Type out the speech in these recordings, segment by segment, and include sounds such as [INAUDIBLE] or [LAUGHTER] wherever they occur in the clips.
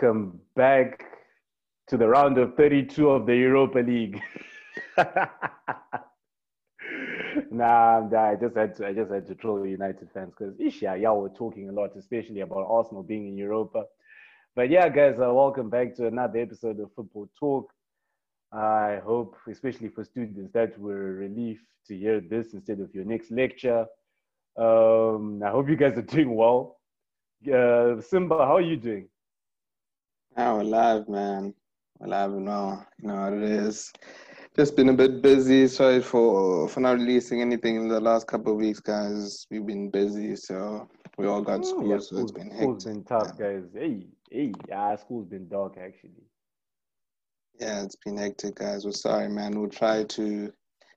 Welcome back to the round of 32 of the Europa League. [LAUGHS] nah, I just had to, I just had to troll the United fans because yeah, y'all were talking a lot, especially about Arsenal being in Europa. But yeah, guys, uh, welcome back to another episode of Football Talk. I hope, especially for students, that were relieved to hear this instead of your next lecture. Um, I hope you guys are doing well. Uh, Simba, how are you doing? I'm alive, man. Alive now. You know what it is. Just been a bit busy. Sorry for for not releasing anything in the last couple of weeks, guys. We've been busy, so we all got school, yeah, so it's been hectic. School's been tough, yeah. guys. Hey, hey, yeah, school's been dark actually. Yeah, it's been hectic, guys. We're sorry, man. We'll try to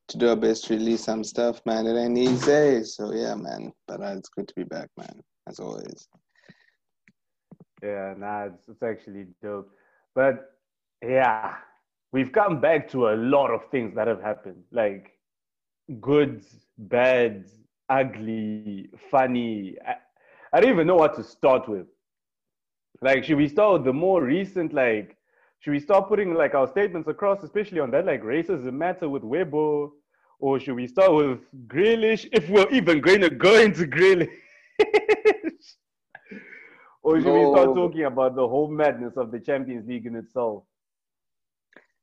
to do our best to release some stuff, man. It ain't easy, so yeah, man. But uh, it's good to be back, man. As always. Yeah, nah, it's, it's actually dope. But yeah, we've come back to a lot of things that have happened, like good, bad, ugly, funny. I, I don't even know what to start with. Like, should we start with the more recent, like, should we start putting like our statements across, especially on that like racism matter with Webo, or should we start with Grealish if we're even going to go into Grealish? [LAUGHS] or should no. we start talking about the whole madness of the Champions League in itself?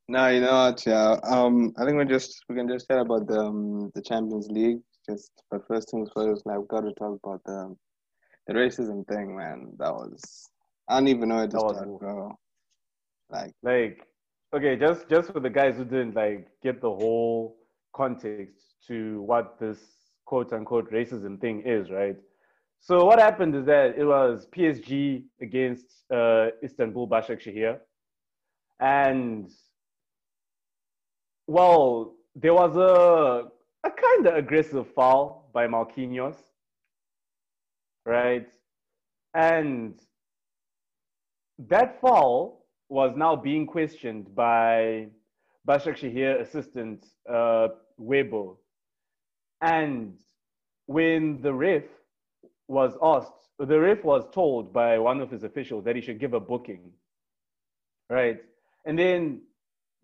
No, you know what? Yeah, um, I think we just we can just chat about the um, the Champions League. Just but first things first, like we've got to talk about the the racism thing, man. That was I don't even know where to start, bro. Like, like, okay, just just for the guys who didn't like get the whole context to what this quote unquote racism thing is, right? So what happened is that it was PSG against uh, Istanbul Başakşehir, and well, there was a a kind of aggressive foul by Marquinhos, right? And that foul was now being questioned by Başakşehir assistant uh, Webo. And when the ref was asked, the ref was told by one of his officials that he should give a booking, right? And then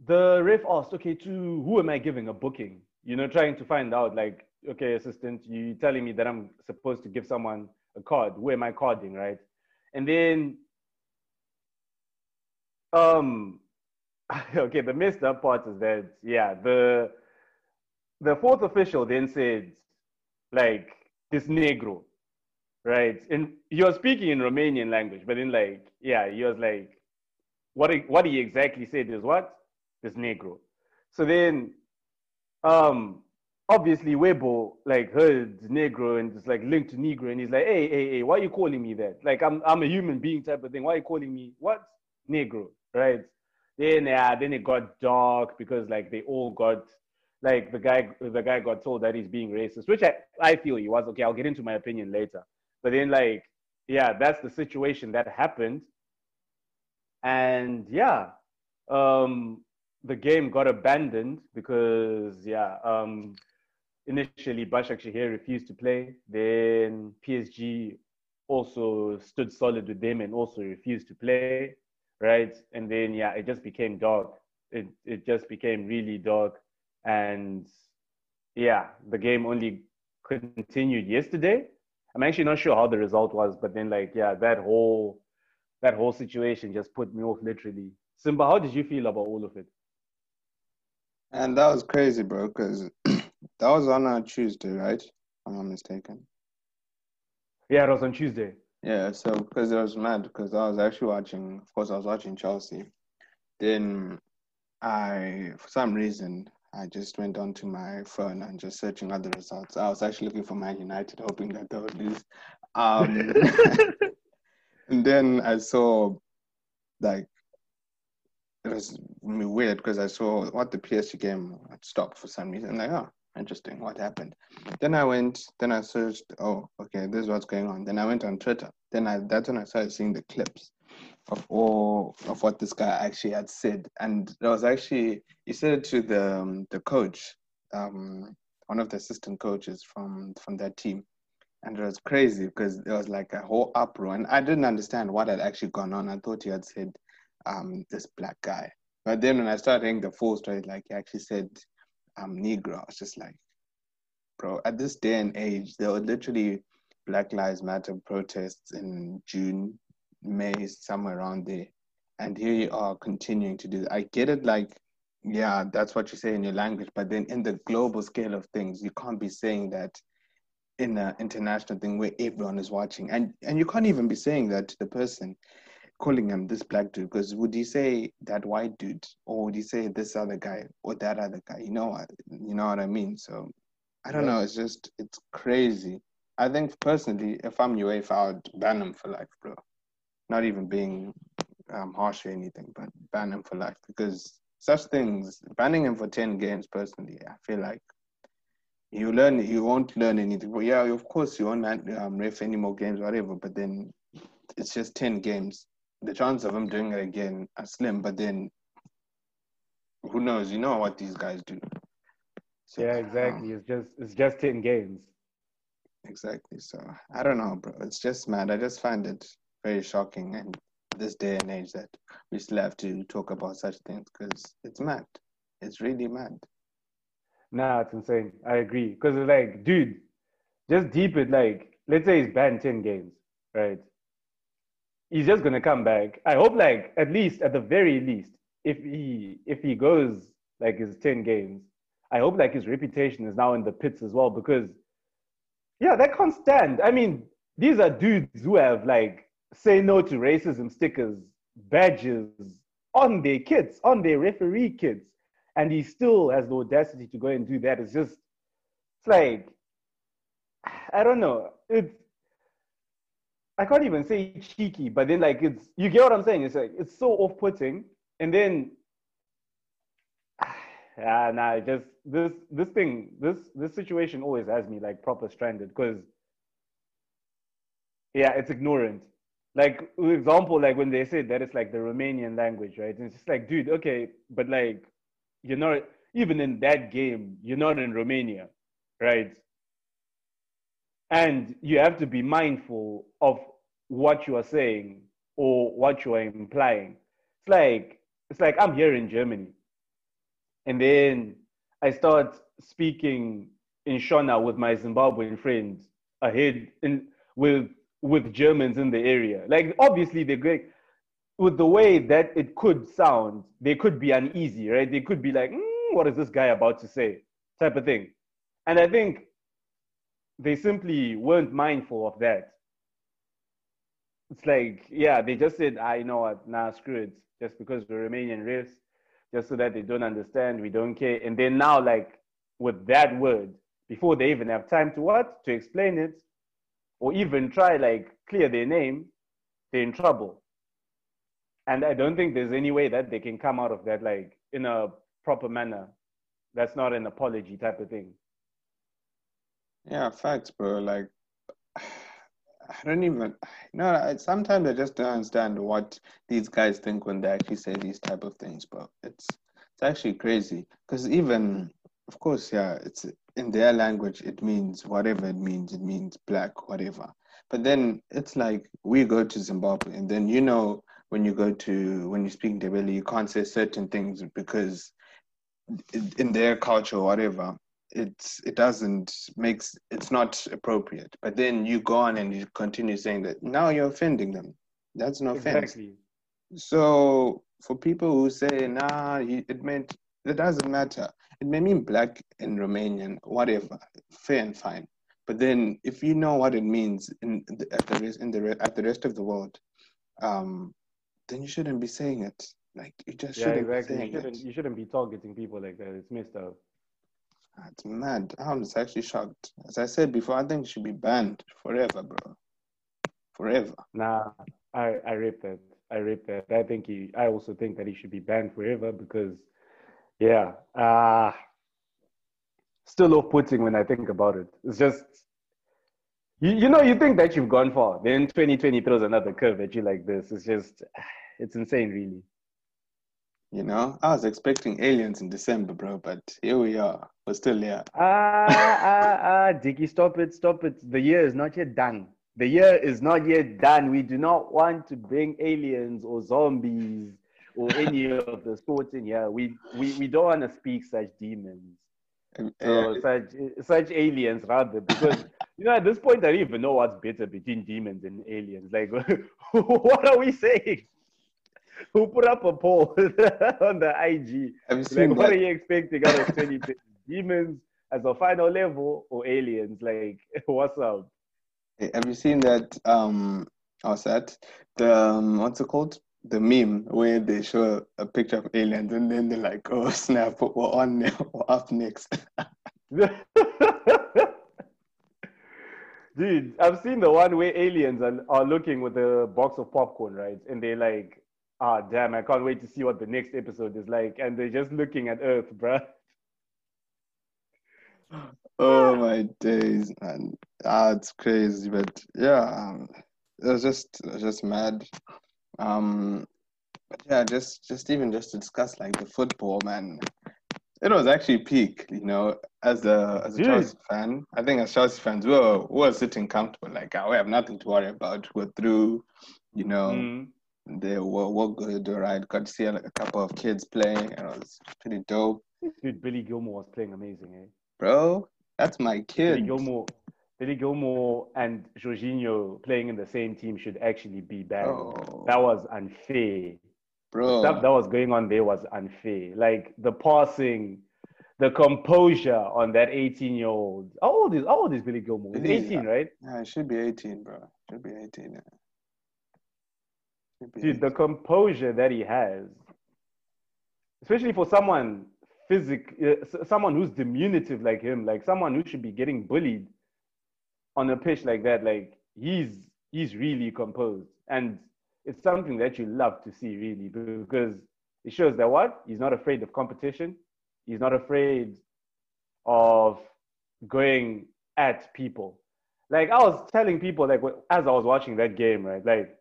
the ref asked, okay, to who am I giving a booking? You know, trying to find out, like, okay, assistant, you telling me that I'm supposed to give someone a card. Who am I carding, right? And then um, [LAUGHS] okay, the messed up part is that yeah, the the fourth official then said like this negro, right? And you're speaking in Romanian language, but then like yeah, he was like, what he, what he exactly said is what this negro. So then, um, obviously Webo like heard negro and it's like linked to negro, and he's like, hey, hey, hey, why are you calling me that? Like I'm I'm a human being type of thing. Why are you calling me what negro? right? Then yeah, then it got dark because like they all got like the guy the guy got told that he's being racist, which I, I feel he was okay. I'll get into my opinion later. But then like yeah, that's the situation that happened. And yeah, um, the game got abandoned because yeah, um, initially Başakşehir refused to play. Then PSG also stood solid with them and also refused to play right? And then yeah, it just became dark. It it just became really dark, and yeah, the game only continued yesterday. I'm actually not sure how the result was, but then like yeah, that whole that whole situation just put me off literally. Simba, how did you feel about all of it? And that was crazy, bro, because [CLEARS THROAT] that was on a Tuesday, right? If I'm not mistaken. Yeah, it was on Tuesday. Yeah, so because I was mad because I was actually watching, of course, I was watching Chelsea. Then I, for some reason, I just went onto my phone and just searching other results. I was actually looking for Man United, hoping that they would lose. Um, [LAUGHS] and then I saw, like, it was weird because I saw what the PSG game had stopped for some reason. Like, oh, interesting what happened then i went then i searched oh okay this is what's going on then i went on twitter then i that's when i started seeing the clips of all of what this guy actually had said. And it was actually he said it to the um, the coach um, one of the assistant coaches from from that team. And it was crazy because there was like a whole uproar, and I didn't understand what had actually gone on. I thought he had said um, this black guy, but then when I started hearing the full story, like he actually said um, Negro, I was just like, bro, at this day and age, there were literally Black Lives Matter protests in June, May, somewhere around there. And here you are continuing to do that. I get it, like, yeah, that's what you say in your language, but then in the global scale of things, you can't be saying that in an international thing where everyone is watching. And and you can't even be saying that to the person calling him this black dude, because would you say that white dude or would you say this other guy or that other guy? You know what you know what I mean? So I don't know, it's just it's crazy. I think personally, if I'm UEFA, I would ban him for life, bro. Not even being um, harsh or anything, but ban him for life because such things, banning him for 10 games personally, I feel like you learn, you won't learn anything. But yeah, of course, you won't um, ref any more games, whatever, but then it's just 10 games. The chance of him doing it again are slim, but then who knows? You know what these guys do. So, yeah, exactly. Um, it's just it's just 10 games. Exactly. So I don't know, bro. It's just mad. I just find it very shocking and this day and age that we still have to talk about such things because it's mad. It's really mad. Nah, it's insane. I agree. Because it's like, dude, just deep it. Like, let's say he's banned 10 games, right? He's just gonna come back. I hope, like, at least, at the very least, if he if he goes like his 10 games, I hope like his reputation is now in the pits as well because yeah, that can't stand. I mean, these are dudes who have like say no to racism stickers, badges on their kids, on their referee kids, and he still has the audacity to go and do that. It's just, it's like, I don't know. It's, I can't even say cheeky, but then like it's, you get what I'm saying? It's like, it's so off-putting. And then, [SIGHS] yeah, nah, just this, this thing, this, this situation always has me like proper stranded because, yeah, it's ignorant like example like when they say that it's like the romanian language right? And it's just like dude okay but like you're not even in that game you're not in romania right? And you have to be mindful of what you are saying or what you are implying. It's like it's like i'm here in germany. And then i start speaking in shona with my zimbabwean friends ahead in with with Germans in the area. Like obviously they're with the way that it could sound. They could be uneasy, right? They could be like, mm, "What is this guy about to say?" type of thing. And I think they simply weren't mindful of that. It's like, yeah, they just said, "I know what, nah, screw it," just because we're Romanian race, just so that they don't understand, we don't care. And then now, like with that word, before they even have time to what to explain it, or even try like clear their name, they're in trouble. And I don't think there's any way that they can come out of that like in a proper manner. That's not an apology type of thing. Yeah, facts, bro. Like [SIGHS] I don't even no. Sometimes I just don't understand what these guys think when they actually say these type of things, but it's it's actually crazy because even of course, yeah, it's in their language, it means whatever it means. It means black, whatever. But then it's like we go to Zimbabwe, and then you know when you go to when you speak Ndebele, you can't say certain things because in their culture or whatever, it's it doesn't makes it's not appropriate. But then you go on and you continue saying that now you're offending them. That's no offense. Exactly. So for people who say nah, it meant it doesn't matter. It may mean black in Romanian, whatever, fair and fine. But then, if you know what it means in the, at the rest in the at the rest of the world, um, then you shouldn't be saying it. Like you just yeah, shouldn't exactly. be saying you shouldn't, it. You shouldn't be targeting people like that. It's messed up. That's mad. I'm actually shocked. As I said before, I think it should be banned forever, bro. Forever. Nah, I I rip that. I rip that. I think he. I also think that he should be banned forever because yeah. Uh, still off putting when I think about it. It's just, you, you know, you think that you've gone far. Then 2020 throws another curve at you like this. It's just, it's insane, really. You know, I was expecting aliens in December, bro, but here we are. We're still here. Ah, ah, ah, Dicky, stop it, stop it. The year is not yet done. The year is not yet done. We do not want to bring aliens or zombies or any of the sorts in here. We, we, we don't want to speak such demons. Uh, So such such aliens rather because [LAUGHS] you know at this point I don't even know what's better between demons and aliens. Like [LAUGHS] what are we saying? Who put up a poll [LAUGHS] on the IG? Like what are you expecting out of 20 demons as a final level or aliens? Like what's up? Have you seen that? Um, what's that? The um, what's it called? The meme where they show a picture of aliens and then they're like, "Oh [LAUGHS] snap, we're on now, we're up next." [LAUGHS] Dude, I've seen the one where aliens are, are looking with a box of popcorn, right? And they're like, ah, damn, I can't wait to see what the next episode is like. And they're just looking at Earth, bruh. [GASPS] oh my days, man! Ah, it's crazy, but yeah, um, it was just it was just mad. Um, but yeah, just just even just to discuss like the football, man. It was actually peak, you know. As a as a Dude. Chelsea fan, I think as Chelsea fans, we were we were sitting comfortable, like ah, we have nothing to worry about. We're through, you know. Mm. They were, were good, all right. Got to see a, a couple of kids playing, and it was pretty dope, Dude, Billy Gilmour was playing amazing, eh? bro. That's my Billy kid. Gilmour, Billy Gilmour and Jorginho playing in the same team should actually be banned. Oh, That was unfair. bro. stuff that was going on there was unfair. Like the passing, the composure on that 18 year old. How old is how old is Billy Gilmour? He's It is, 18, right? Yeah, it should be 18, bro. Should be 18. Yeah. Should be Dude, the composure that he has, especially for someone physic, uh, someone who's diminutive like him, like someone who should be getting bullied on a pitch like that. Like he's he's really composed, and it's something that you love to see, really, because it shows that what he's not afraid of competition. He's not afraid of going at people. Like I was telling people, like as I was watching that game, right? Like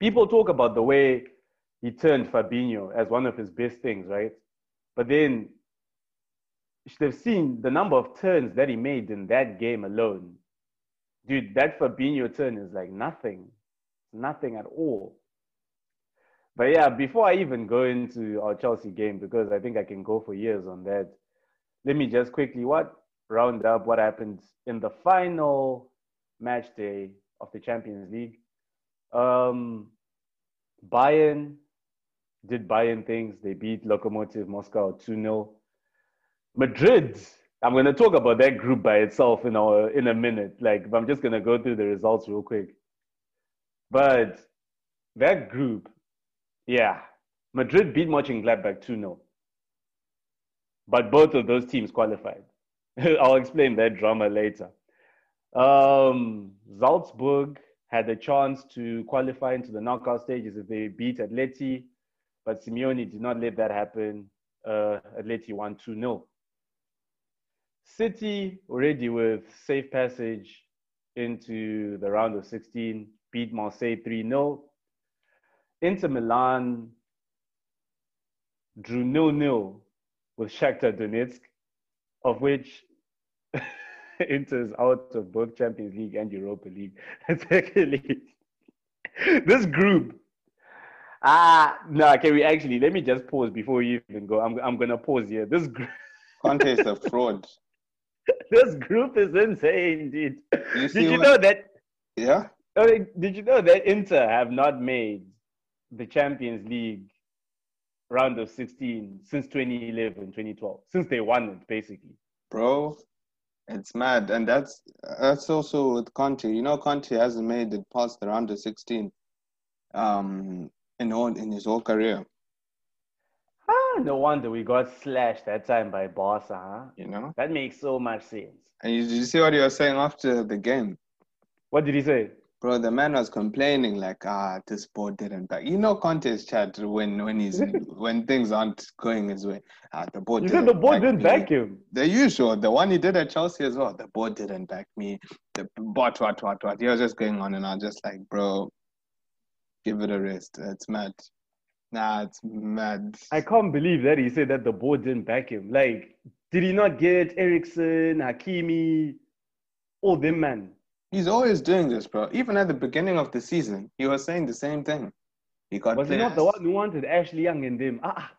people talk about the way he turned Fabinho as one of his best things, right? But then you should have seen the number of turns that he made in that game alone. Dude, that Fabinho turn is like nothing, nothing at all. But yeah, before I even go into our Chelsea game, because I think I can go for years on that, let me just quickly what round up what happened in the final match day of the Champions League. Um, Bayern did Bayern things. They beat Lokomotiv Moscow 2 0. Madrid, I'm going to talk about that group by itself in, our, in a minute. Like, I'm just going to go through the results real quick. But that group, yeah, Madrid beat Mönchengladbach 2 0. But both of those teams qualified. [LAUGHS] I'll explain that drama later. Um, Salzburg had a chance to qualify into the knockout stages if they beat Atleti, but Simeone did not let that happen. Uh, Atleti won 2 0. City, already with safe passage into the round of 16, beat Marseille 3 0. Inter Milan drew 0 0 with Shakhtar Donetsk, of which [LAUGHS] Inter is out of both Champions League and Europa League. [LAUGHS] Secondly, this group. Ah, no, can we actually let me just pause before we even go? I'm, I'm gonna pause here. This group, Conte is a fraud. [LAUGHS] [LAUGHS] this group is insane, dude. You Did you what- know that? Yeah? uh, Did you know that Inter have not made the Champions League round of 16 since 2011, 2012, since they won it, basically. Bro, it's mad. And that's that's also with Conte. You know, Conte hasn't made it past the round of 16 um, in, all, in his whole career, Ah, no wonder we got slashed that time by Barca, huh? you know? That makes so much sense. And you, you see what you were saying after the game? What did he say? Bro, the man was complaining like, ah, this board didn't back. You know, Conte's chat when when he's [LAUGHS] when things aren't going his way. Ah, the board. He said didn't the board back didn't me. back him. The usual, the one he did at Chelsea as well. The board didn't back me. The what what what what. He was just going on and on, just like, bro, give it a rest. It's mad. Nah, it's mad. I can't believe that he said that the board didn't back him. Like, did he not get Eriksen, Hakimi, all them, man? He's always doing this, bro. Even at the beginning of the season, he was saying the same thing. He got Was he not the one who wanted Ashley Young and them? Ah,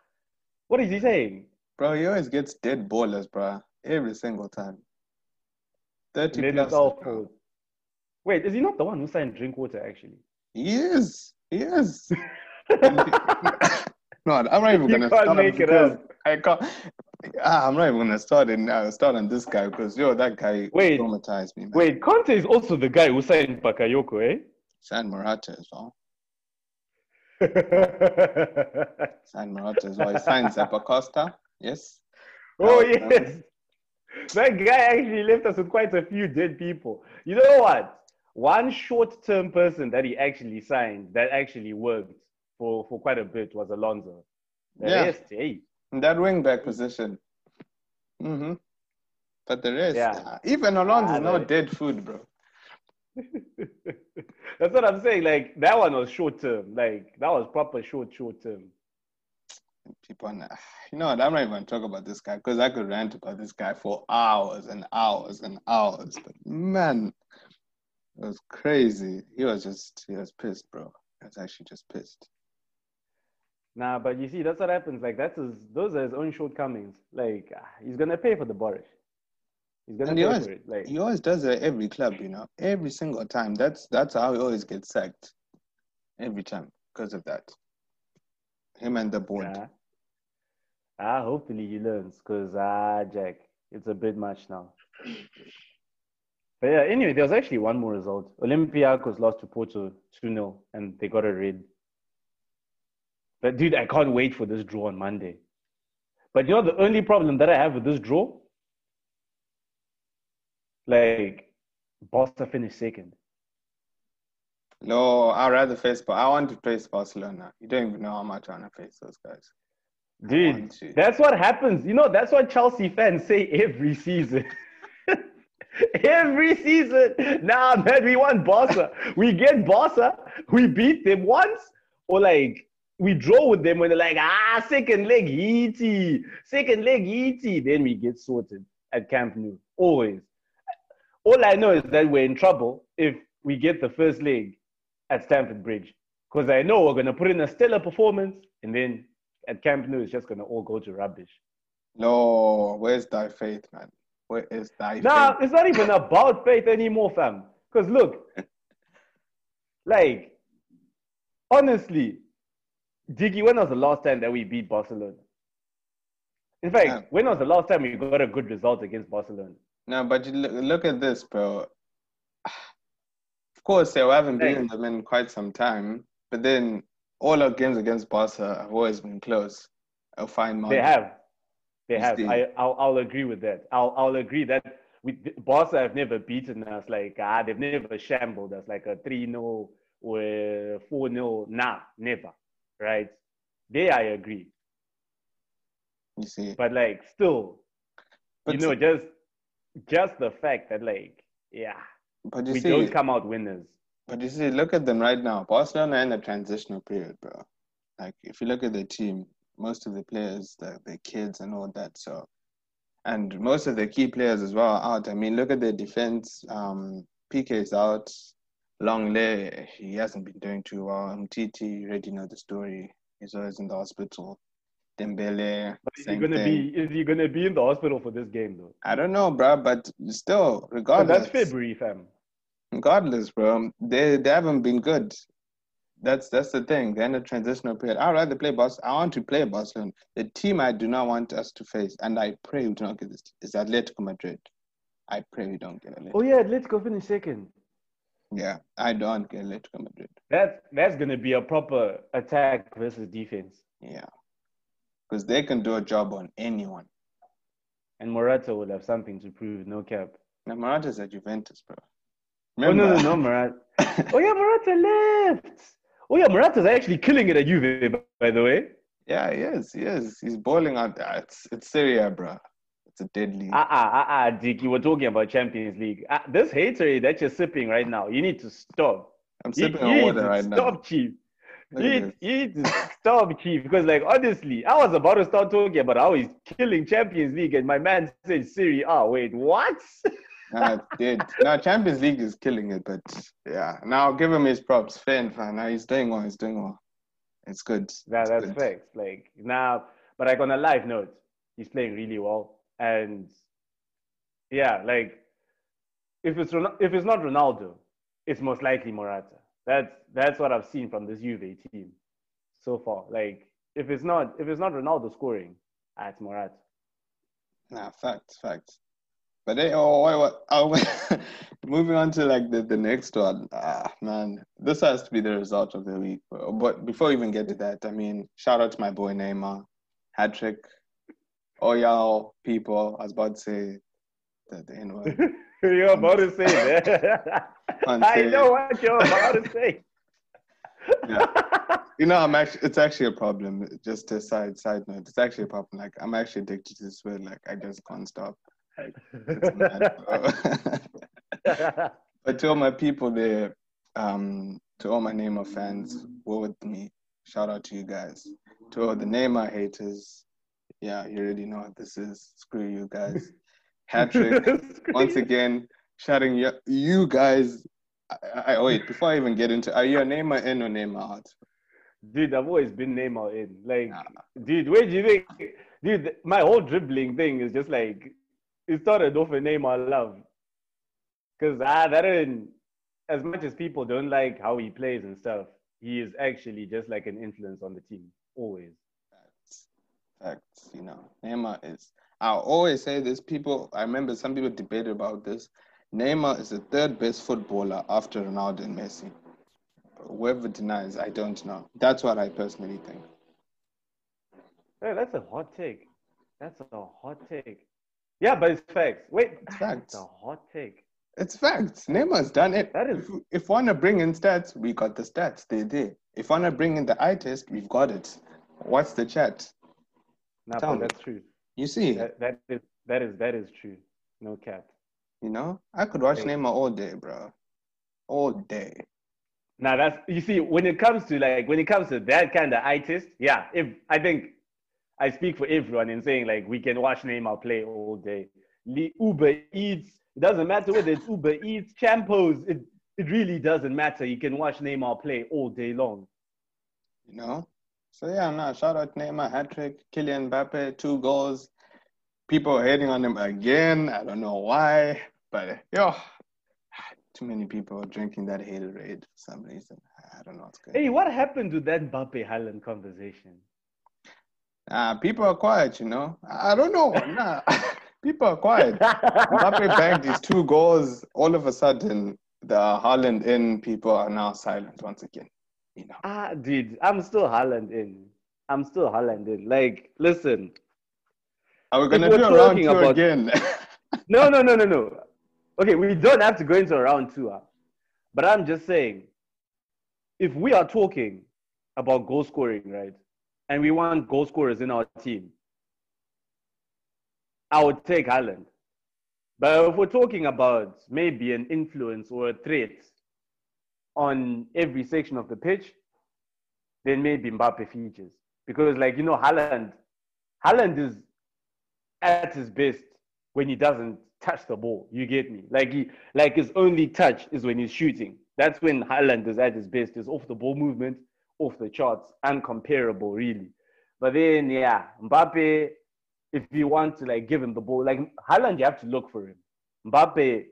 what is he saying? Bro, he always gets dead ballers, bro. Every single time. 30 Then plus. it's all bro. fault. Wait, is he not the one who signed Drinkwater, actually? He is. He is. [LAUGHS] [LAUGHS] no, I'm not even gonna start make it up. I can't. Ah, I'm not even gonna start it now. Start on this guy because yo, that guy Wait. traumatized me. Man. Wait, Conte is also the guy who signed Bakayoko, eh? San Morata as well. [LAUGHS] San Morata as well. He signed Zappacosta. Yes. [LAUGHS] Oh, yes. That guy actually left us with quite a few dead people. You know what? One short term person that he actually signed that actually worked for, for quite a bit was Alonso. The Yeah. rest, hey. That wing back position. Mm-hmm. But the rest, Yeah. ah, even Alonso is not dead food, bro. [LAUGHS] That's what I'm saying. Like that one was short term. Like that was proper short, short term. People, you know what? I'm not even talk about this guy because I could rant about this guy for hours and hours and hours. But man, it was crazy. He was just, he was pissed, bro. He was actually just pissed. Nah, but you see, that's what happens. Like that's his, those are his own shortcomings. Like he's gonna pay for the Boris. He's gonna And pay always, for it. Like he always does it every club, you know, every single time. That's that's how he always gets sacked, every time because of that. Him and the board. yeah. Ah, hopefully he learns, cause ah, Jack, it's a bit much now. But yeah, anyway, there was actually one more result. Olympiacos lost to Porto 2 0, and they got a red. But dude, I can't wait for this draw on Monday. But you know the only problem that I have with this draw? Like, Barca finished second. No, I'd rather face, but I want to face Barcelona. You don't even know how much I want to face those guys. Dude, that's what happens. You know, that's what Chelsea fans say every season. [LAUGHS] every season. Nah, man, we want Barca. we get Barca, we beat them once, or like we draw with them when they're like, ah, second leg heaty, second leg heaty. Then we get sorted at Camp Nou. Always. All I know is that we're in trouble if we get the first leg at Stamford Bridge. Because I know we're going to put in a stellar performance and then at Camp Nou, it's just going to all go to rubbish. No, where's thy faith, man? Where is thy Nah, faith? it's not even about [LAUGHS] faith anymore, fam. Because look, like, honestly, Diggy, when was the last time that we beat Barcelona? In fact, Yeah. when was the last time we got a good result against Barcelona? No, but you look, look at this, bro. Of course, they haven't beaten them in quite some time, but then all our games against Barca have always been close. A fine margin. They have. They have. I, I'll, I'll agree with that. I'll, I'll agree that we, Barca have never beaten us like, ah, they've never shambled us like a 3 0 or 4 0. Nah, never. Right? They, I agree. You see, But like, still, but you know, just just the fact that, like, yeah, but you we see, don't come out winners. But you see, look at them right now. Barcelona in a transitional period, bro. Like if you look at the team, most of the players, the the kids and all that. So, and most of the key players as well are out. I mean, look at their defense. Um, Piqué is out. Lenglet, he hasn't been doing too well. Um, Mtiti, you already know the story. He's always in the hospital. Dembele, But is he gonna thing. be? Is he gonna be in the hospital for this game though? I don't know, bro, but still, But regardless. that's February, fam. Regardless, bro, um, they they haven't been good. That's that's the thing. They're in a transitional period. I'd rather play Barcelona. I want to play Barcelona. The team I do not want us to face, and I pray we do not get this, is Atletico Madrid. I pray we don't get Atletico. Oh yeah, let's go finish second. Yeah, I don't get Atletico Madrid. That's that's gonna be a proper attack versus defense. Yeah, because they can do a job on anyone. And Morata will have something to prove, no cap. Now Morata's at Juventus, bro. Oh no, no, no, Morata. [LAUGHS] Oh yeah, Morata left. Oh yeah, Morata's actually killing it at Juve, by the way. yeah, he is. He is. He's balling out. It's it's Serie A, bro. It's a deadly. Ah ah ah ah, Dick, you were talking about Champions League. Ah, this haterade that you're sipping right now, you need to stop. I'm You- sipping you on water right now. Stop, chief. You you need to stop, Chief, because like honestly, I was about to start talking about how he's killing Champions League, and my man said Siri. Ah, wait, what? [LAUGHS] Nah, did. Now Champions League is killing it, but yeah. Now give him his props. And fine. Now he's doing well. He's doing well. It's good. Nah, It's that's good. facts. Like now, but like on a live note, he's playing really well, and yeah, like if it's if it's not Ronaldo, it's most likely Morata. That's that's what I've seen from this Juve team so far. Like if it's not if it's not Ronaldo scoring, ah, it's Morata. Nah, facts, facts. But they, oh, wait, what? Oh, [LAUGHS] moving on to like the, the next one. Ah, man, this has to be the result of the week. But before we even get to that, I mean, shout out to my boy Neymar, hat trick. Oh y'all people, I was about to say the, the N word. [LAUGHS] you're about to say that. [LAUGHS] I know what you're about to say. [LAUGHS] Yeah. You know, I'm actually it's actually a problem. Just a side side note, it's actually a problem. Like I'm actually addicted to this word. Like I just can't stop. Like, mad. But to all my people there, um, to all my Neymar fans, were with me. Shout out to you guys. To all the Neymar haters, yeah, you already know what this is. Screw you guys. [LAUGHS] Patrick, once again. Shouting you, you guys. I, I wait before I even get into. Are you a Neymar in or name out? Dude, I've always been Neymar in. Like, Nah. dude, where do you think? Dude, my whole dribbling thing is just like it started off a Neymar love. Cause that didn't. As much as people don't like how he plays and stuff, he is actually just like an influence on the team. Always. Facts. You know. Neymar is I always say this, people I remember some people debated about this. Neymar is the third best footballer after Ronaldo and Messi. Whoever denies, I don't know. That's what I personally think. Hey, that's a hot take. That's a hot take. Yeah, but it's facts. Wait, It's facts. It's a hot take. It's facts. Neymar's done it. That is- If, if wanna bring in stats, we got the stats. They're there. If wanna bring in the eye test, we've got it. What's the chat? Nah, Tell that's true. You see, That, that is that is that is true. No cap. you know, I could watch Hey. Neymar all day, bro. All day. Now that's you see when it comes to like when it comes to that kind of test, yeah. If I think I speak for everyone in saying like we can watch Neymar play all day. Uber Eats, it doesn't matter whether it's Uber Eats, Champos, it it really doesn't matter. You can watch Neymar play all day long. you know. So yeah, no, shout out Neymar, hat trick, Kylian Mbappe, two goals. People are hating on him again. I don't know why, but yo, too many people are drinking that haterade for some reason. I don't know what's good. Hey, what happened to that Mbappe Haaland conversation? Uh, people are quiet, you know. I don't know. [LAUGHS] Nah, [LAUGHS] people are quiet. Mbappe [LAUGHS] bagged his two goals. All of a sudden, the Haaland in people are now silent once again. You know. Ah, dude, I'm still Haaland in. I'm still Haaland in. Like, listen, Are we gonna do a round two about- again? [LAUGHS] No, no, no, no, no. Okay, we don't have to go into a round two, huh? but I'm just saying, if we are talking about goal scoring, right, and we want goal scorers in our team, I would take Haaland. But if we're talking about maybe an influence or a threat on every section of the pitch, then maybe Mbappe features. Because, like, you know, Haaland, Haaland is at his best when he doesn't touch the ball. You get me? Like he, like his only touch is when he's shooting. That's when Haaland is at his best. His off the ball movement, off the charts, uncomparable, really. But then, yeah, Mbappe, if you want to like give him the ball, like Haaland, you have to look for him. Mbappe,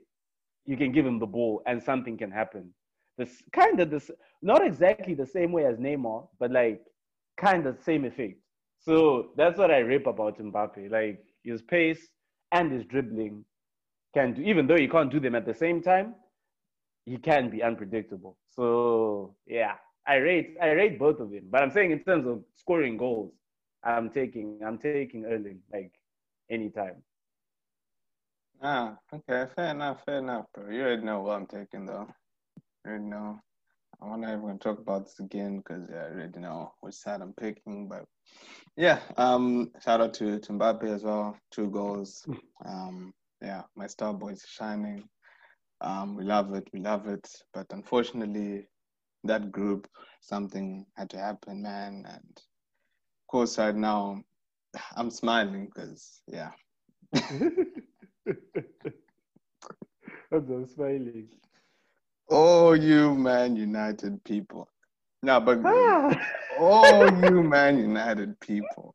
you can give him the ball and something can happen. This kind of this, not exactly the same way as Neymar, but like kind of same effect. So that's what I rip about Mbappe. Like his pace and his dribbling can do, even though he can't do them at the same time, he can be unpredictable. So yeah, I rate I rate both of them. But I'm saying in terms of scoring goals, I'm taking I'm taking Erling like anytime. Ah, okay, fair enough, fair enough, bro. You already know what I'm taking, though. Already know. I'm not even gonna talk about this again because yeah, I already know which side I'm picking. But yeah, um, shout out to, to Mbappe as well, two goals. Um, yeah, my star boy is shining. Um, we love it, we love it. But unfortunately, that group, something had to happen, man. And of course, right now, I'm smiling because, yeah. [LAUGHS] I'm smiling. Oh, you Man United people. No, but oh, you [LAUGHS] Man United people.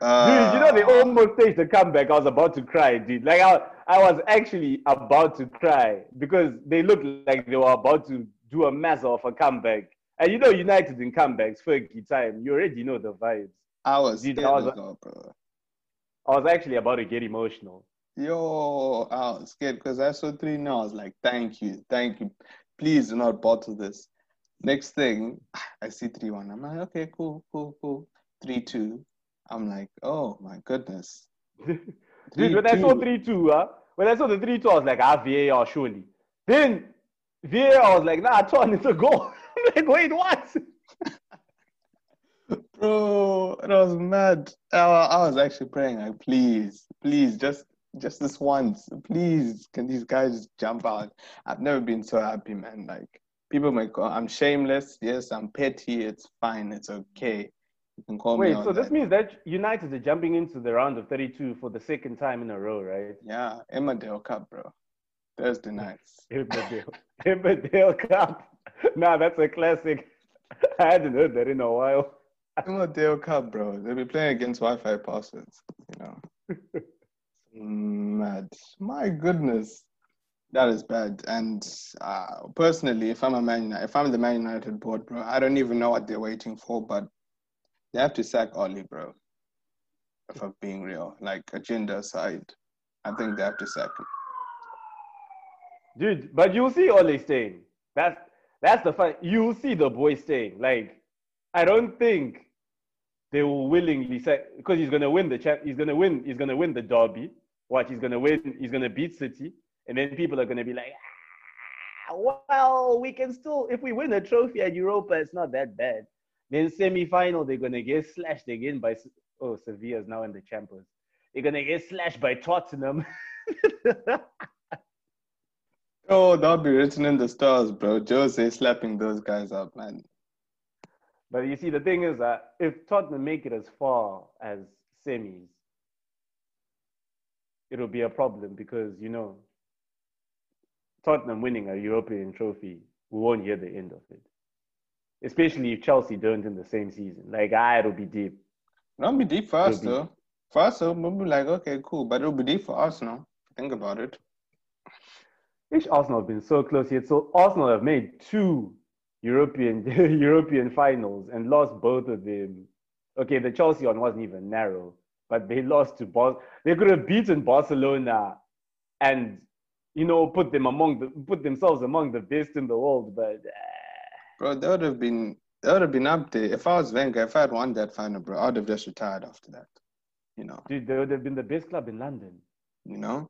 Uh, dude, you know they uh, almost staged the comeback. I was about to cry, dude. Like I, I was actually about to cry because they looked like they were about to do a mess of a comeback. And you know, United in comebacks, Fergie time. You already know the vibes. I was, dude, I was. I was actually about to get emotional. Yo, I was scared because I saw three now. I was like, thank you, thank you. Please do not bottle this. Next thing, [SIGHS] I see 3 1. I'm like, okay, cool, cool, cool. 3 2. I'm like, oh my goodness. [LAUGHS] Dude, when I saw 3 2, uh, when I saw the 3 2, I was like, ah, VAR, surely. Then VAR, was like, nah, turn it's a goal. [LAUGHS] I'm like, wait, what? [LAUGHS] Bro, I was mad. I, I was actually praying, like, please, please, just just this once, please, can these guys jump out? I've never been so happy, man. Like, people might go, I'm shameless. Yes, I'm petty. It's fine. It's okay. You can call Wait, me. so this means that United are jumping into the round of 32 for the second time in a row, right? Yeah, Emmerdale Cup, bro. Thursday [LAUGHS] nights. Emmerdale, Emmerdale Cup. [LAUGHS] Nah, that's a classic. [LAUGHS] I hadn't heard that in a while. Emmerdale Cup, bro. They'll be playing against Wi-Fi passwords. You know. Mad. My goodness. That is bad. And uh, personally, if I'm a Man United, if I'm the Man United board, bro, I don't even know what they're waiting for, but they have to sack Ole, bro. If I'm being real, like agenda aside, I think they have to sack him. Dude, but you'll see Ole staying. That's that's the fun. You'll see the boy staying. Like, I don't think they will willingly say because he's gonna win the champ. He's gonna win. He's gonna win the derby. Watch, he's gonna win. He's gonna beat City, and then people are gonna be like, ah, "Well, we can still, if we win a trophy at Europa, it's not that bad." Then semi-final, they're gonna get slashed again by oh Sevilla's now in the Champions. They're gonna get slashed by Tottenham. [LAUGHS] oh, that'll be written in the stars, bro. Jose slapping those guys up, man. But you see, the thing is that if Tottenham make it as far as semis, it'll be a problem because you know Tottenham winning a European trophy, we won't hear the end of it. Especially if Chelsea don't in the same season. Like ah, it'll be deep. It'll be deep for us though. For us, it'll be like okay, cool, but it'll be deep for Arsenal. Think about it. Which Arsenal have been so close yet. So Arsenal have made two European [LAUGHS] European finals and lost both of them. Okay, the Chelsea one wasn't even narrow but they lost to Bos. They could have beaten Barcelona, and you know put them among the put themselves among the best in the world. But uh... bro, they would have been they would have been up there. If I was Wenger, if I had won that final, bro, I would have just retired after that. You know, dude, they would have been the best club in London. You know,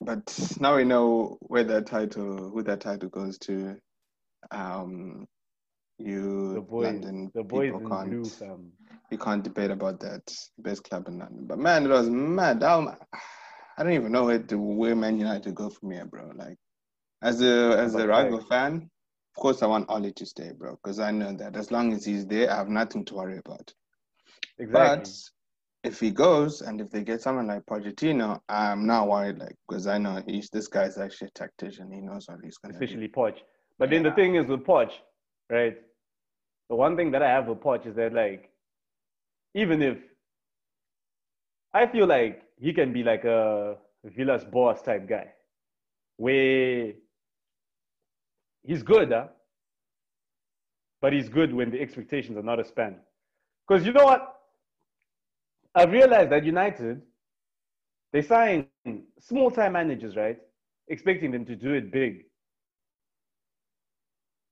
but now we know where that title, who that title goes to. Um, you the boys, London the boys people can't. Blue, um, you can't debate about that. Best club in London. But man, it was mad. I, I don't even know where to where Man United go from here, bro. Like as a as a rival fan, of course I want Ole to stay, bro, because I know that as long as he's there, I have nothing to worry about. Exactly. But if he goes and if they get someone like Pochettino, I'm not worried, like because I know he's this guy's actually a tactician. He knows what he's gonna do. Especially do. Poch. But yeah. then the thing is with Poch, right? The one thing that I have with Poch is that like even if I feel like he can be like a Villas-Boas type guy, where he's good, huh? but he's good when the expectations are not a span. Because you know what? I've realized that United, they sign small time managers, right? Expecting them to do it big.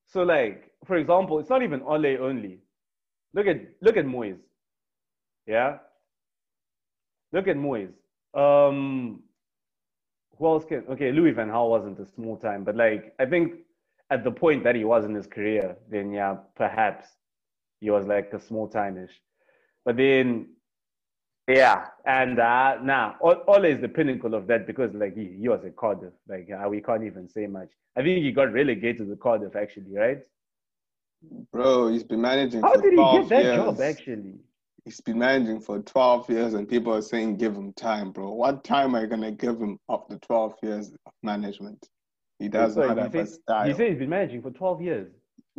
So, like, for example, it's not even Ole only. Look at look at Moyes. Yeah. Look at Moyes. Um, who else can? Okay, Louis Van Gaal wasn't a small time, but like I think at the point that he was in his career, then yeah, perhaps he was like a small time-ish. But then Yeah, and uh, now nah, Ole is the pinnacle of that because like he, he was a Cardiff. Like uh, we can't even say much. I think he got relegated to Cardiff actually, right? Bro, he's been managing. How did he get that years. job actually? He's been managing for 12 years and people are saying give him time, bro. What time are you going to give him after 12 years of management? He doesn't have a style. You say he's been managing for 12 years.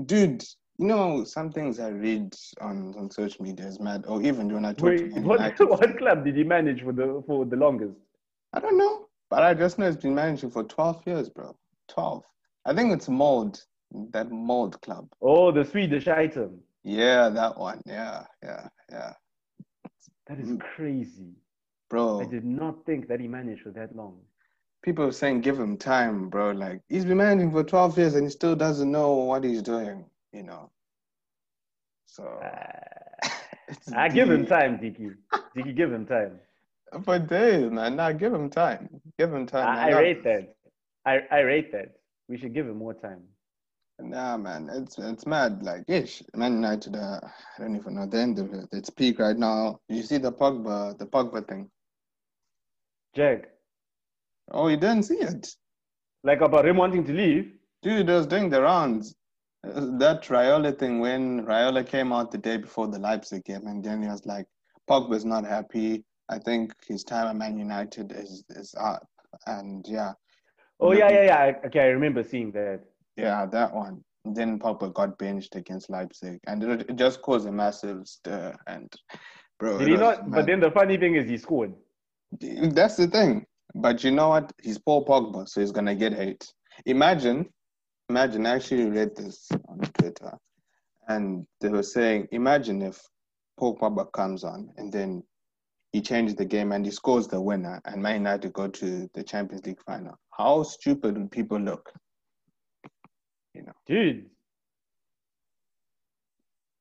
Dude, you know, some things I read on, on social media is mad. Or even when I talk Wait, to what, [LAUGHS] what club did he manage for the for the longest? I don't know. But I just know he's been managing for 12 years, bro. 12. I think it's Molde, that Molde club. Oh, the Swedish item. Yeah, that one. Yeah, yeah, yeah. That is crazy. Bro. I did not think that he managed for that long. People are saying give him time, bro. Like he's been managing for 12 years and he still doesn't know what he's doing, you know. So uh, [LAUGHS] I give him time, Diki. Diki, give him time. For days, man. Nah, give him time. Give him time. I, I rate that. I, I rate that. We should give him more time. Nah, man, it's it's mad. Like, ish, Man United. Uh, I don't even know the end of it. It's peak right now. You see the Pogba, the Pogba thing. Jack. Oh, you didn't see it? Like about him wanting to leave? Dude, it was doing the rounds. That Raiola thing when Raiola came out the day before the Leipzig game, and then he was like, Pogba's not happy. I think his time at Man United is is up, and yeah. Oh yeah, yeah, yeah. Okay, I remember seeing that. Yeah, that one. Then Pogba got benched against Leipzig, and it, it just caused a massive stir. And bro, did he not? Mad. But then the funny thing is, he scored. That's the thing. But you know what? He's Paul Pogba, so he's gonna get hate. Imagine, imagine. I actually read this on Twitter, and they were saying, imagine if Paul Pogba comes on and then he changes the game and he scores the winner, and Man United go to the Champions League final. How stupid would people look? You know, dude.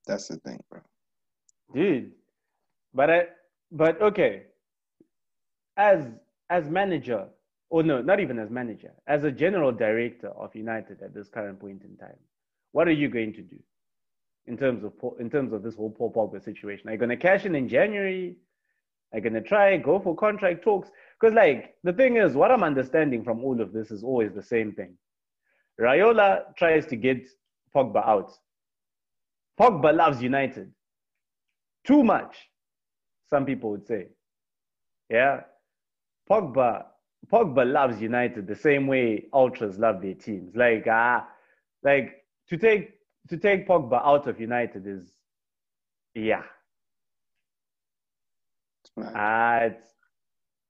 That's the thing, bro. Dude, but I, but okay. As as manager, or no, not even as manager, as a general director of United at this current point in time, what are you going to do in terms of in terms of this whole Paul Pogba situation? Are you going to cash in in January? Are you going to try go for contract talks? Because like the thing is, what I'm understanding from all of this is always the same thing. Raiola tries to get Pogba out. Pogba loves United too much, some people would say. Yeah. Pogba, Pogba loves United the same way ultras love their teams. Like, ah, uh, like to take to take Pogba out of United is, yeah. Ah, uh, it's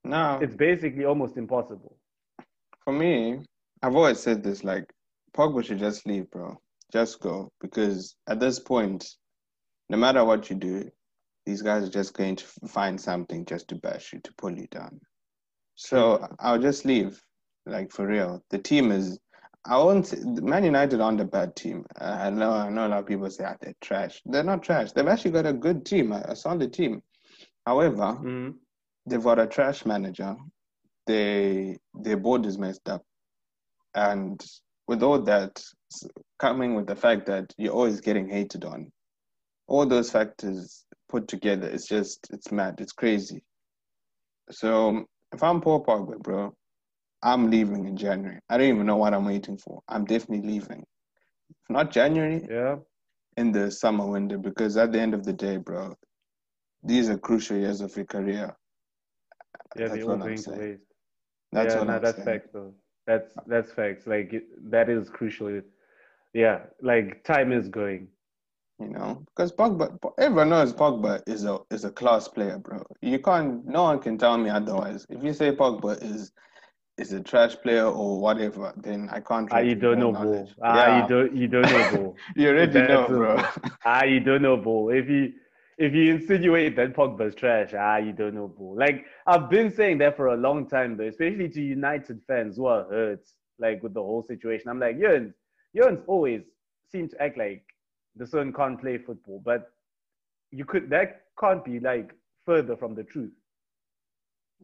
no, it's basically almost impossible. For me, I've always said this: like Pogba should just leave, bro. Just go because at this point, no matter what you do, these guys are just going to find something just to bash you to pull you down. So I'll just leave, like for real. The team is. I won't. Say, Man United aren't a bad team. I know. I know a lot of people say ah, they're trash. They're not trash. They've actually got a good team, a, a solid team. However, mm-hmm. they've got a trash manager. They their board is messed up, and with all that coming with the fact that you're always getting hated on, all those factors put together, it's just it's mad. It's crazy. So if I'm Paul Pogba, bro, I'm leaving in January. I don't even know what I'm waiting for. I'm definitely leaving. If not January, yeah, in the summer window, because at the end of the day, bro, these are crucial years of your career. Yeah, that's what I'm saying. That's yeah, what no, I'm that's saying. though. That's that's facts. Like that is crucial. Yeah, like time is going. You know, because Pogba, everyone knows Pogba is a is a class player, bro. You can't. No one can tell me otherwise. If you say Pogba is is a trash player or whatever, then I can't. Ah, you don't know, bro. Ah, yeah. you don't. You don't know, bro. [LAUGHS] you already That's know, bro. [LAUGHS] ah, you don't know, bro. If you if you insinuate that Pogba's trash, ah, you don't know, bro. Like I've been saying that for a long time, though, especially to United fans who are hurt, like with the whole situation. I'm like, Jurns, Jurns always seem to act like the son can't play football, but you could that can't be like further from the truth.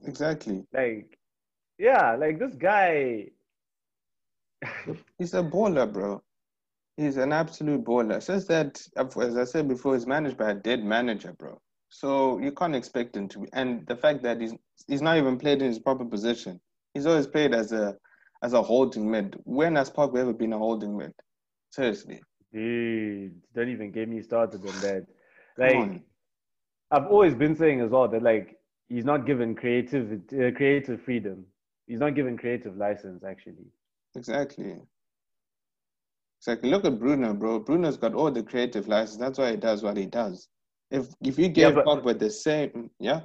Exactly. Like, yeah, like this guy. He's a baller, bro. He's an absolute baller. Just that, as I said before, he's managed by a dead manager, bro. So you can't expect him to be. And the fact that he's he's not even played in his proper position. He's always played as a as a holding mid. When has Park ever been a holding mid? Seriously. Dude, don't even get me started on that. Like, I've always been saying as well that like he's not given creative uh, creative freedom. He's not given creative license actually. Exactly. Exactly. Look at Bruno, bro. Bruno's got all the creative license. That's why he does what he does. If if you give yeah, Pogba the same, yeah.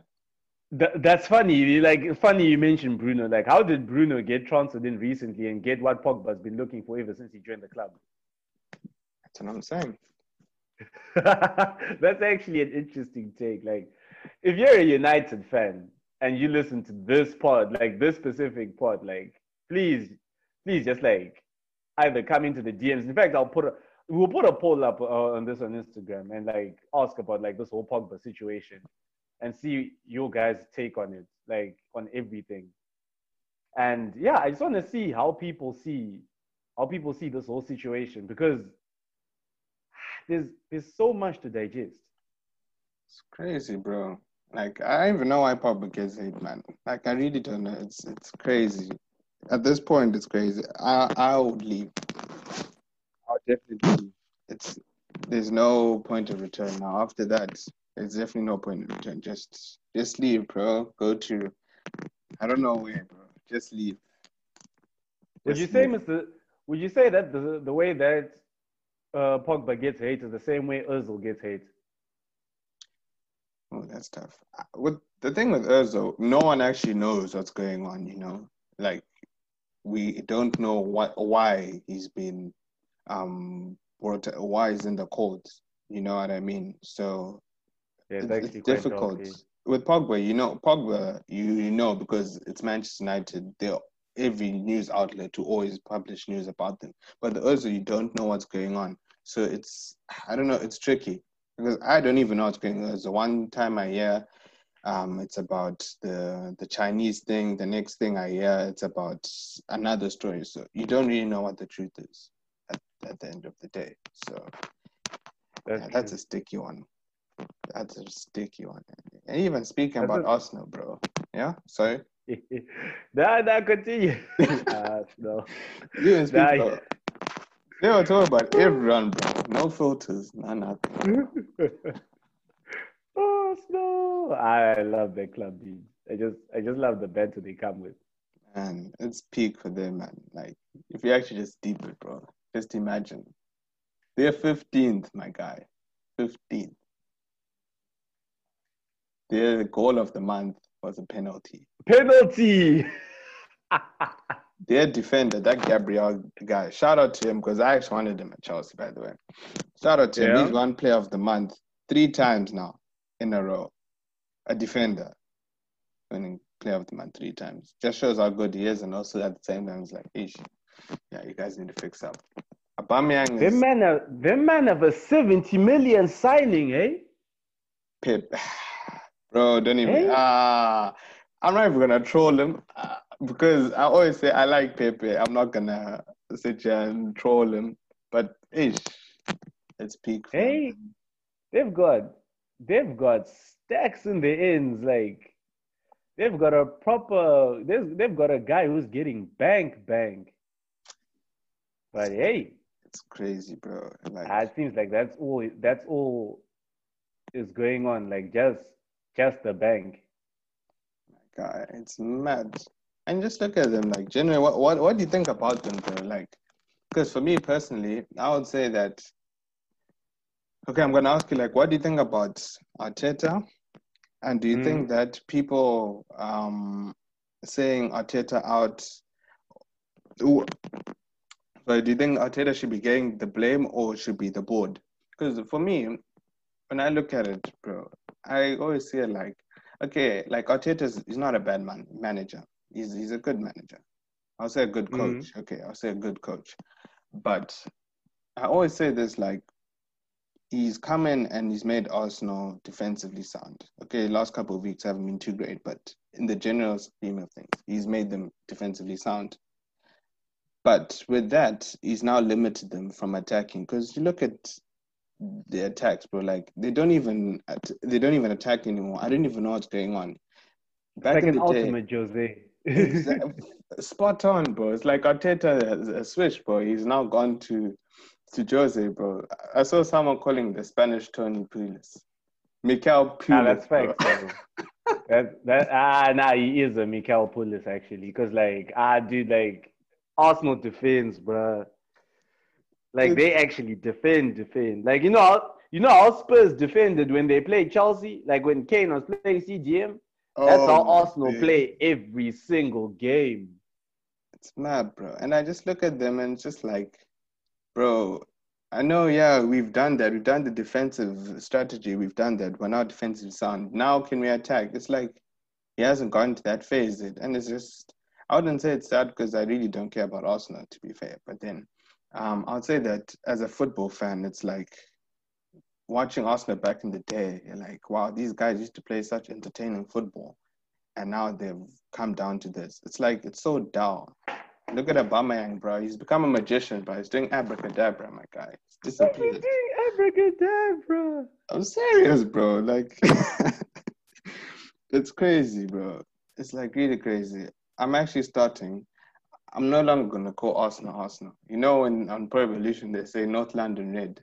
That, that's funny. Like funny you mentioned Bruno. Like how did Bruno get transferred in recently and get what Pogba's been looking for ever since he joined the club? That's what I'm saying. [LAUGHS] that's actually an interesting take. Like if you're a United fan and you listen to this pod, like this specific pod, like please, please just like either come into the DMs. In fact, I'll put a we'll put a poll up uh, on this on Instagram and like ask about like this whole Pogba situation and see your guys' take on it, like on everything. And yeah, I just want to see how people see how people see this whole situation because there's there's so much to digest. It's crazy, bro. Like I don't even know why Pogba gets hate, man. Like I really don't know. It's it's crazy. At this point, it's crazy. I I would leave. I'll definitely leave. It's there's no point of return now. After that, there's definitely no point of return. Just just leave, bro. Go to I don't know where, bro. Just leave. Just would you say, Mr. Would you say that the the way that uh, Pogba gets hate is the same way Özil gets hate? Oh, that's tough. With the thing with Özil, no one actually knows what's going on. You know, like we don't know what why he's been um brought why he's in the court. You know what I mean? So yeah, it's, it's difficult. With Pogba, you know, Pogba, you, you know, because it's Manchester United, They're every news outlet to always publish news about them. But also, you don't know what's going on. So it's, I don't know, it's tricky because I don't even know what's going on. There's one time I hear um, it's about the the Chinese thing. The next thing I hear, it's about another story. So you don't really know what the truth is at, at the end of the day. So that's, yeah, that's a sticky one. That's a sticky one. And even speaking That's about a... Arsenal, bro. Yeah, sorry. [LAUGHS] nah, nah, continue. [LAUGHS] Arsenal. You even speak nah, about. They were talking about everyone, bro. No filters, no nothing. [LAUGHS] Oh, Arsenal. I love the club, dude. I just, I just love the banter they come with. Man, it's peak for them, man. Like, if you actually just deep it, bro, just imagine. They're 15th, my guy. 15th. Their goal of the month was a penalty. Penalty. [LAUGHS] Their defender, that Gabriel guy, shout out to him because I actually wanted him at Chelsea, by the way. Shout out to yeah. him. He's one player of the month three times now in a row. A defender winning player of the month three times. Just shows how good he is, and also at the same time, it's like, ish, yeah, you guys need to fix up. Aubameyang is. Them man, have, them man have a 70 million signing, eh? Pep. Bro, don't even. Hey? Uh, I'm not even gonna troll him uh, because I always say I like Pepe. I'm not gonna sit here and troll him, but ish, it's peak. Hey, him. they've got they've got stacks in the ends. Like they've got a proper. They've they've got a guy who's getting bank bank. But hey, it's crazy, bro. Like, it seems like that's all. That's all is going on. Like just just the bank. My God, it's mad. And just look at them, like, generally, what, what, what do you think about them, bro? Like, because for me personally, I would say that, okay, I'm going to ask you, like, what do you think about Arteta? And do you mm. think that people um, saying Arteta out, ooh, so do you think Arteta should be getting the blame or should be the board? Because for me, when I look at it, bro, I always say like, okay, like Arteta is not a bad man manager. He's he's a good manager. I'll say a good mm-hmm. coach. Mm-hmm. Okay, I'll say a good coach. But I always say this like he's come in and he's made Arsenal defensively sound. Okay, last couple of weeks haven't been too great, but in the general scheme of things, he's made them defensively sound. But with that, he's now limited them from attacking because you look at the attacks, bro. Like they don't even they don't even attack anymore. I don't even know what's going on. Back like in an the ultimate day, Jose. exactly, [LAUGHS] spot on, bro. It's like Arteta has a switch, bro. He's now gone to to Jose, bro. I saw someone calling the Spanish Tony Pulis. Mikel Pulis. Ah, that's facts, that that ah nah he is a Mikel Pulis actually because like ah dude like Arsenal defends, bro. Like they actually defend, defend. Like you know, you know how Spurs defended when they played Chelsea. Like when Kane was playing CDM. That's oh, how Arsenal man. play every single game. It's mad, bro. And I just look at them and just like, bro. I know, yeah, we've done that. We've done the defensive strategy. We've done that. We're now defensive sound. Now can we attack? It's like he hasn't gotten to that phase. And it's just, I wouldn't say it's sad because I really don't care about Arsenal, to be fair. But then um, I would say that as a football fan, it's like watching Arsenal back in the day. Like, wow, these guys used to play such entertaining football, and now they've come down to this. It's like it's so dull. Look at Aubameyang, bro. He's become a magician, but he's doing abracadabra, my guy. He's disappeared. abracadabra. I'm serious, bro. Like, [LAUGHS] it's crazy, bro. It's like really crazy. I'm actually starting I'm no longer gonna call Arsenal Arsenal. You know, when on Pro Evolution they say North London Red.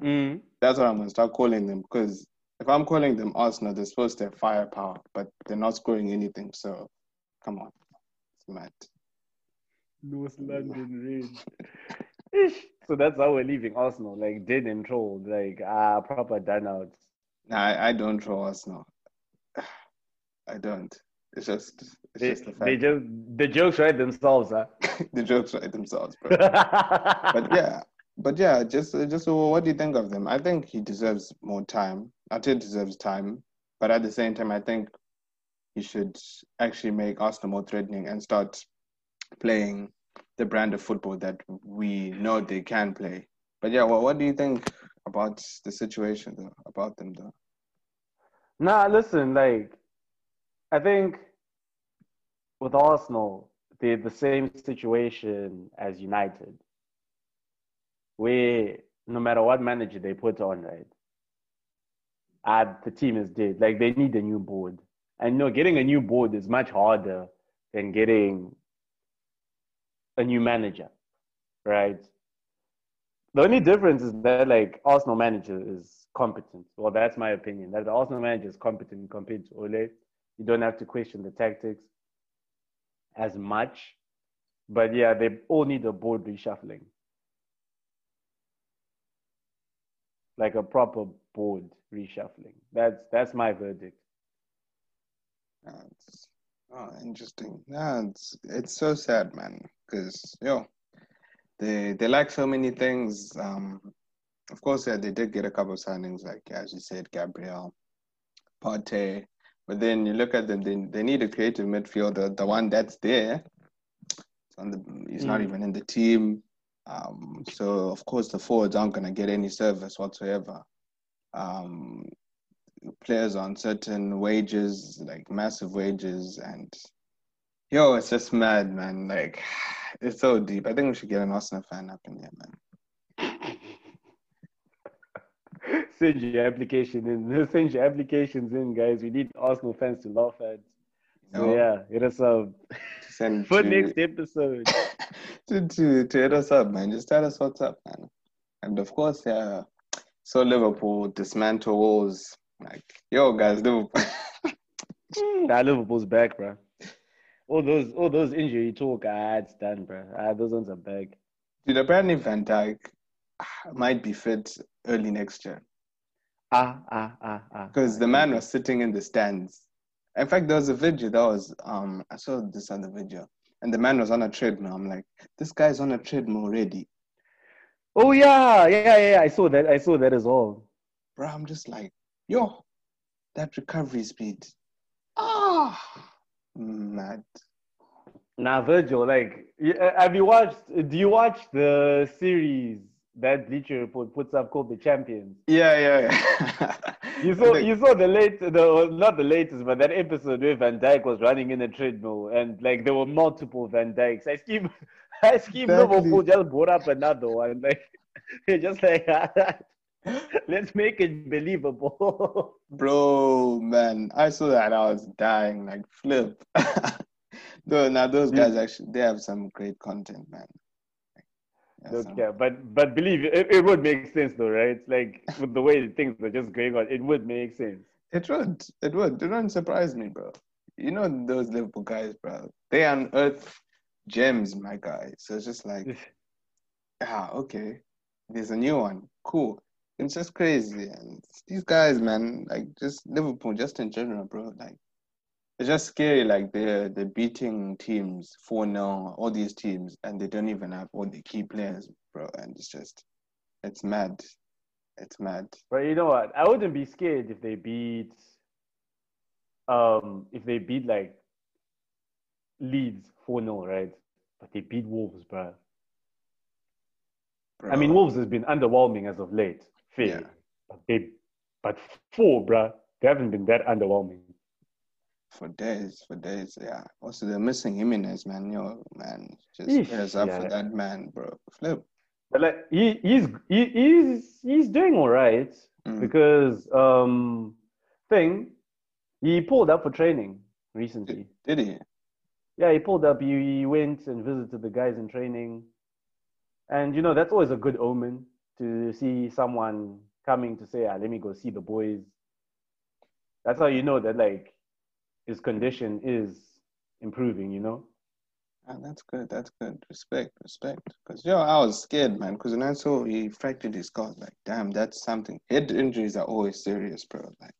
Mm. That's what I'm gonna start calling them because if I'm calling them Arsenal, they're supposed to have firepower, but they're not scoring anything. So, come on, it's mad. North London Red. [LAUGHS] so that's how we're leaving Arsenal, like dead and trolled, like ah, proper done out. Nah, I, I don't troll Arsenal. [SIGHS] I don't. It's just, it's they, just the fact. They just the jokes write themselves, huh? [LAUGHS] the jokes write themselves, bro. [LAUGHS] but yeah, but yeah, just just what do you think of them? I think he deserves more time. Arteta deserves time, but at the same time, I think he should actually make Arsenal more threatening and start playing the brand of football that we know they can play. But yeah, well, what do you think about the situation though? About them though? Nah, listen, like I think with Arsenal, they're the same situation as United, where no matter what manager they put on, right, uh, the team is dead. Like they need a new board. And you know, getting a new board is much harder than getting a new manager, right? The only difference is that like Arsenal manager is competent. Well, that's my opinion. That the Arsenal manager is competent compared to Ole. You don't have to question the tactics as much. But yeah, they all need a board reshuffling. Like a proper board reshuffling. That's that's my verdict. That's oh, interesting. Yeah, it's it's so sad, man. Because yo, they they like so many things. Um, of course, yeah, they did get a couple of signings, like as you said, Gabriel, Partey, but then you look at them, they, they need a creative midfielder. The one that's there, the, he's mm. not even in the team. Um, so, of course, the forwards aren't going to get any service whatsoever. Um, players on certain wages, like massive wages. And, yo, it's just mad, man. Like, [SIGHS] it's so deep. I think we should get an Arsenal fan up in here, man. [LAUGHS] send your application in. [LAUGHS] Send your applications in, guys. We need Arsenal fans to laugh at. So no. yeah, hit us up. Send [LAUGHS] for to, next episode. to, to to hit us up, man. Just tell us what's up, man. And of course, yeah. So Liverpool dismantle walls. Like, yo, guys, Liverpool. [LAUGHS] nah, Liverpool's back, bro. All those all those injury talk, ah, it's done, bro. Ah, those ones are back. Dude, apparently Van Dijk might be fit early next year. Ah, ah, ah, ah. Because the man was sitting in the stands. In fact, there was a video that was, um, I saw this on the video, and the man was on a treadmill. I'm like, this guy's on a treadmill already. Oh, yeah, yeah, yeah, I saw that. I saw that as well. Bro, I'm just like, yo, that recovery speed. Ah, mad. Now, Virgil, like, have you watched, do you watch the series that Bleacher Report puts up called the Champions. Yeah, yeah, yeah. [LAUGHS] you saw you saw the late the not the latest, but that episode where Van Dijk was running in a treadmill and like there were multiple Van Dijks. I scheme [LAUGHS] I scheme exactly. Liverpool just brought up another one. [LAUGHS] Like just like [LAUGHS] Let's make it believable. [LAUGHS] Bro, man, I saw that. I was dying like flip. [LAUGHS] Though now those guys actually they have some great content, man. Yeah, okay, but but believe it, it would make sense though, right? It's like with the way things are just going on, it would make sense. It would. It would. It wouldn't surprise me, bro. You know those Liverpool guys, bro. They unearth gems, my guy. So it's just like, ah, okay. There's a new one. Cool. It's just crazy. And these guys, man, like just Liverpool, just in general, bro. Like it's just scary. Like they're they're beating teams four 0 all these teams, and they don't even have all the key players, bro. And it's just, it's mad. It's mad. But you know what? I wouldn't be scared if they beat, um, if they beat like Leeds four 0 right? But they beat Wolves, bro. bro. I mean, Wolves has been underwhelming as of late. Fair. Yeah. But they, but four, bro. They haven't been that underwhelming for days, for days. Yeah. Also, they're missing Jimenez, man. Yo, man, just prayers up yeah. for that man, bro. Flip. But like he, he's he, he's he's doing all right mm. because um thing he pulled up for training recently. Did, did he? Yeah, he pulled up. He, he went and visited the guys in training, and you know that's always a good omen to see someone coming to say, ah, "Let me go see the boys." That's how you know that like his condition is improving, you know? And ah, that's good. That's good. Respect, respect. Because, yo, I was scared, man. Because when I saw he fractured his skull, like, damn, that's something. Head injuries are always serious, bro. Like,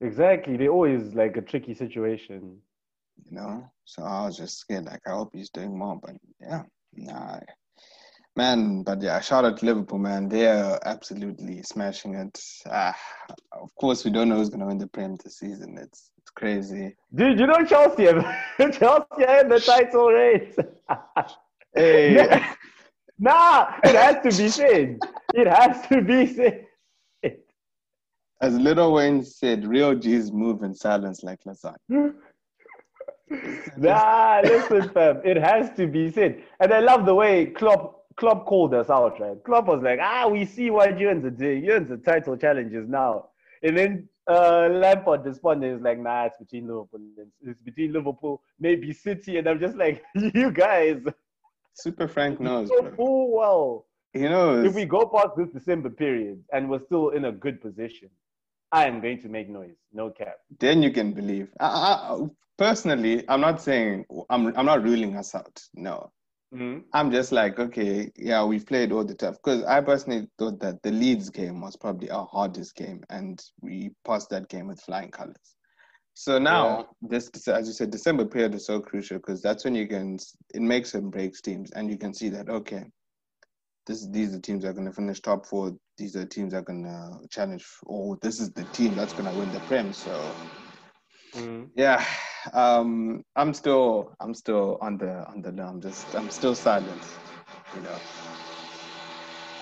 exactly. They're always like a tricky situation. You know? So I was just scared. Like, I hope he's doing more. But yeah, nah, Man, but yeah, shout out to Liverpool, man. They are absolutely smashing it. Ah, of course, we don't know who's going to win the Prem this season. It's it's crazy. Dude, you know Chelsea, [LAUGHS] Chelsea in the title race. [LAUGHS] hey. [LAUGHS] nah, it has to be said. It has to be said. As Lil Wayne said, real G's move in silence like lasagna. nah, listen, fam. It has to be said. And I love the way Klopp Klopp called us out, right? Klopp was like, ah, we see what you're into doing. You're into title challenges now. And then uh, Lampard responded, he's like, nah, it's between Liverpool. It's between Liverpool, maybe City. And I'm just like, [LAUGHS] you guys. Super Frank knows. Oh, well. He knows. If we go past this December period and we're still in a good position, I am going to make noise. No cap. Then you can believe. I, I, personally, I'm not saying, I'm, I'm not ruling us out. No. Mm-hmm. I'm just like, okay, yeah, we've played all the tough. Because I personally thought that the Leeds game was probably our hardest game, and we passed that game with flying colors. So now, yeah. this, as you said, December period is so crucial because that's when you can, it makes and breaks teams, and you can see that, okay, this, these are teams that are going to finish top four. These are teams that are going to challenge, or this is the team that's going to win the Prem. So, mm-hmm. yeah, um, I'm still I'm still on the on the I'm just I'm still silent, you know.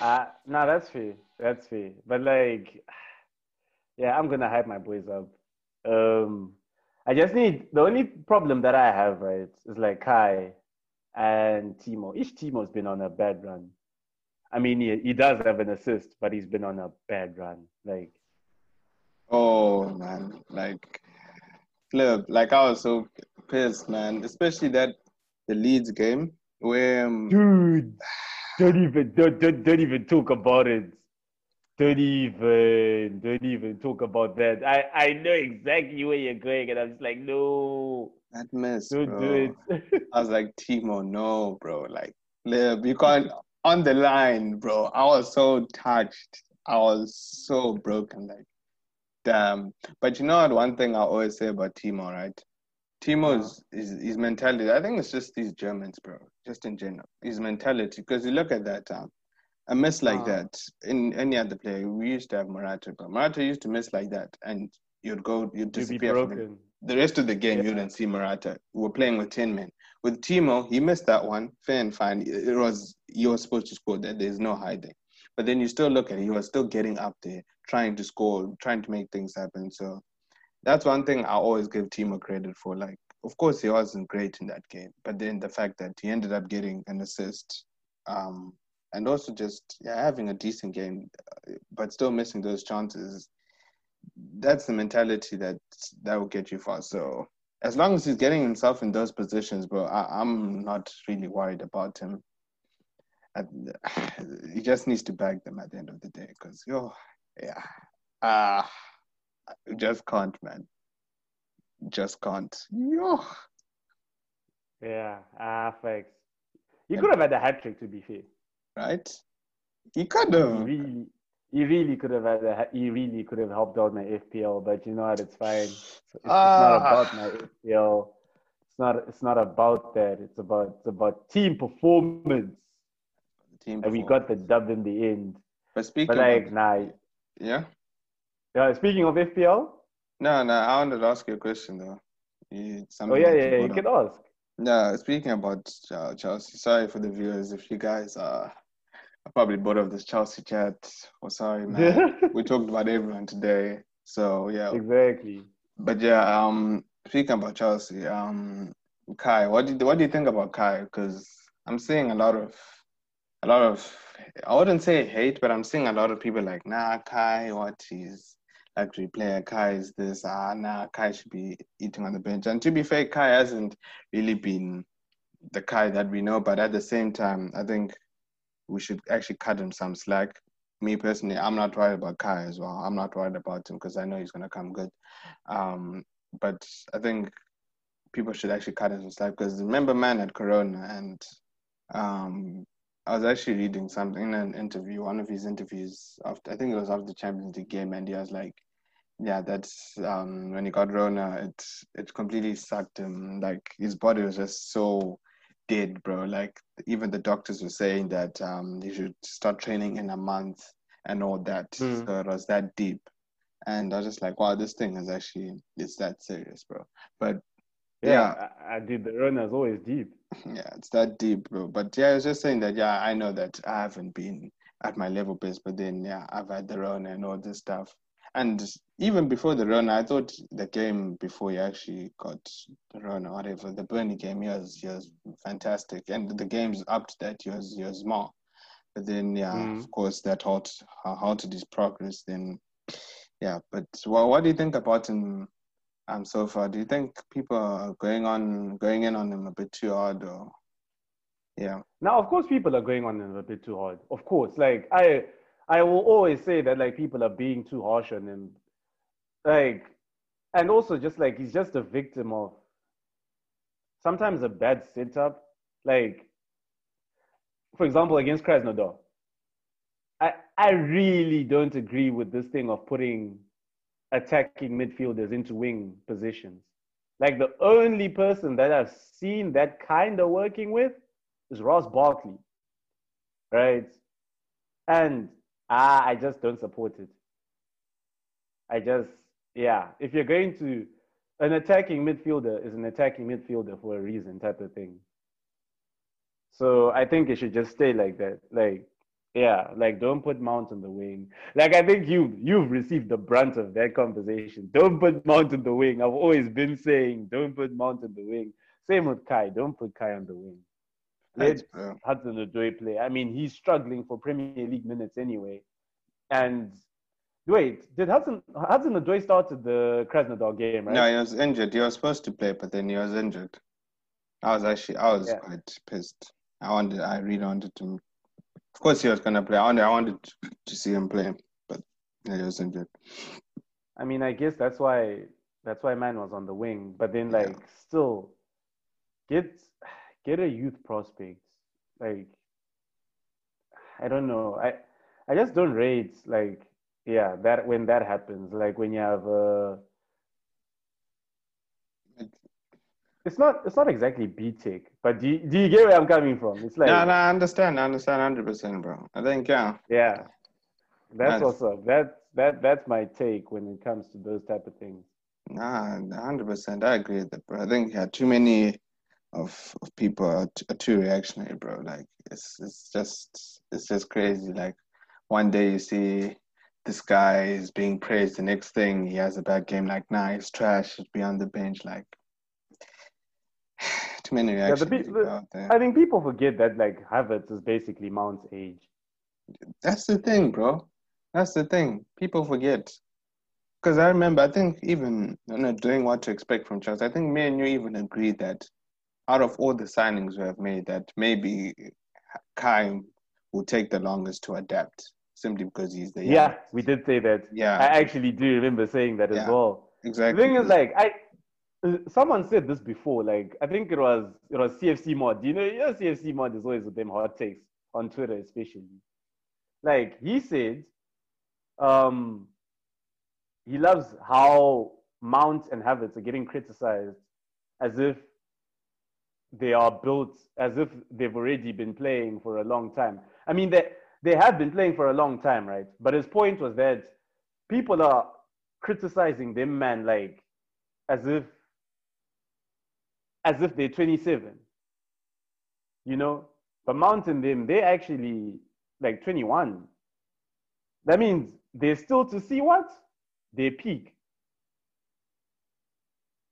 Uh no, that's fair. That's fair. But like, yeah, I'm gonna hype my boys up. Um, I just need the only problem that I have right is like Kai and Timo. Each Timo's been on a bad run. I mean, he, he does have an assist, but he's been on a bad run. Like, oh man, like flip. Like I was so pissed, man. Especially that the Leeds game where um, dude, don't even don't, don't don't even talk about it. Don't even don't even talk about that. I I know exactly where you're going, and I'm just like, no. That mess, don't bro. do it. I was like, Timo, no, bro. Like, flip. You [LAUGHS] can't on the line, bro. I was so touched. I was so broken. Like, Damn. But you know what? One thing I always say about Timo, right? Timo's yeah. his, his mentality. I think it's just these Germans, bro. Just in general, his mentality. Because you look at that, um, a miss like that in any other player. We used to have Morata, but Morata used to miss like that, and you'd go, you'd disappear. You'd the, the, rest of the game, yeah. you didn't see Morata. We're playing with ten men. With Timo, he missed that one. Fair and fine. It was you were supposed to score that. There's no hiding. But then you still look at it. He was still getting up there trying to score, trying to make things happen. So that's one thing I always give Timo credit for. Like, of course, he wasn't great in that game, but then the fact that he ended up getting an assist, um, and also just yeah, having a decent game, but still missing those chances. That's the mentality that that will get you far. So as long as he's getting himself in those positions, bro, I, am not really worried about him. [SIGHS] he just needs to bag them at the end of the day, because yo, yeah, ah, uh, just can't, man, just can't. Yo. Yeah, ah, thanks. You could have had a hat trick, to be fair. Right? He could have. Really, he really could have had a, he really could have helped out my FPL, but you know what? It's fine. It's, it's, not about my FPL. It's not. It's not about that. It's about it's about team performance. Team and we got the dub in the end. But speaking, but like, of, nah, yeah. Yeah. Speaking of FPL. No, no. I wanted to ask you a question though. You, oh yeah, yeah. You can ask. No, speaking about uh, Chelsea, sorry for the viewers if you guys are probably bored of this Chelsea chat. Oh, sorry, [LAUGHS] man. we talked about everyone today, so yeah. Exactly. But yeah, um, speaking about Chelsea, um, Kai, what do you, what do you think about Kai? Because I'm seeing a lot of a lot of I wouldn't say hate, but I'm seeing a lot of people like, nah, Kai, what he's luxury player. Kai is this, ah, nah, Kai should be eating on the bench. And to be fair, Kai hasn't really been the Kai that we know, but at the same time, I think we should actually cut him some slack. Me personally, I'm not worried about Kai as well. I'm not worried about him because I know he's going to come good. Um, but I think people should actually cut him some slack because remember, man, at Corona, and um, I was actually reading something in an interview, one of his interviews after I think it was after the Champions League game, and he was like, "Yeah, that's um, when he got Rona, it it completely sucked him. Like his body was just so dead, bro. Like even the doctors were saying that um, he should start training in a month and all that. Mm. So it was that deep, and I was just like, wow, this thing is actually it's that serious, bro. But yeah, yeah. I, I did the is always deep. [LAUGHS] Yeah, it's that deep, bro. But yeah, I was just saying that. Yeah, I know that I haven't been at my level best, but then yeah, I've had the run and all this stuff. And even before the run, I thought the game before he actually got the run or whatever, the Burnley game, he was, he was fantastic. And the games up to that, he was, he was more. But then, yeah, mm. of course, that halt, halted his progress. Then, yeah. But well, what do you think about him um, so far. Do you think people are going on going in on him a bit too hard, or yeah? Now, of course, people are going on him a bit too hard. Of course, like I I will always say that like people are being too harsh on him, like, and also just like he's just a victim of sometimes a bad setup, like. For example, against Krasnodar, I, I really don't agree with this thing of putting attacking midfielders into wing positions. Like the only person that I've seen that kind of working with is Ross Barkley, right? And ah, I just don't support it. I just, yeah, if you're going to, an attacking midfielder is an attacking midfielder for a reason, type of thing. So I think it should just stay like that. Like yeah, like don't put Mount on the wing. Like I think you you've received the brunt of that conversation. Don't put Mount on the wing. I've always been saying don't put Mount on the wing. Same with Kai. Don't put Kai on the wing. Let Hudson Odoi play. I mean, he's struggling for Premier League minutes anyway. And wait, did Hudson Hudson Odoi started the Krasnodar game, right? No, he was injured. He was supposed to play, but then he was injured. I was actually I was yeah. quite pissed. I wanted I really wanted to of course, he was gonna play. I wanted, I wanted to see him play, but yeah, he was injured. I mean, I guess that's why that's why man was on the wing. But then, like, yeah. still get get a youth prospect. Like, I don't know. I I just don't rate like yeah that when that happens. Like when you have a it's not it's not exactly B Tech, but do you, do you get where I'm coming from? It's like no, no, I understand, I understand, hundred percent, bro. I think yeah, yeah, that's nice. also that that that's my take when it comes to those type of things. Nah, hundred percent, I agree with that, bro. I think yeah, too many of, of people are, t- are too reactionary, bro. Like it's it's just it's just crazy. Like one day you see this guy is being praised, the next thing he has a bad game. Like nah, he's trash. He's be on the bench. Like Too many Yeah, the, the- there. I think people forget that like Havertz is basically Mount's age. That's the thing, bro. That's the thing. People forget. Because I remember, I think even you know, doing what to expect from Chelsea, I think me and you even agreed that out of all the signings we have made, that maybe Kai will take the longest to adapt, simply because he's the Yeah, we did say that. yeah, I actually do remember saying that as well. exactly. The thing is, like, I someone said this before. Like, I think it was it was CFC mod. You know, you know, CFC mod is always with them hot takes on Twitter, especially. Like he said, um, he loves how Mount and Havertz are getting criticized as if they are built as if they've already been playing for a long time. I mean, they they have been playing for a long time, right? But his point was that people are criticizing them, man, like as if as if they're 27. You know, but Mount and them, they're actually like 21. That means they're still to see what they peak.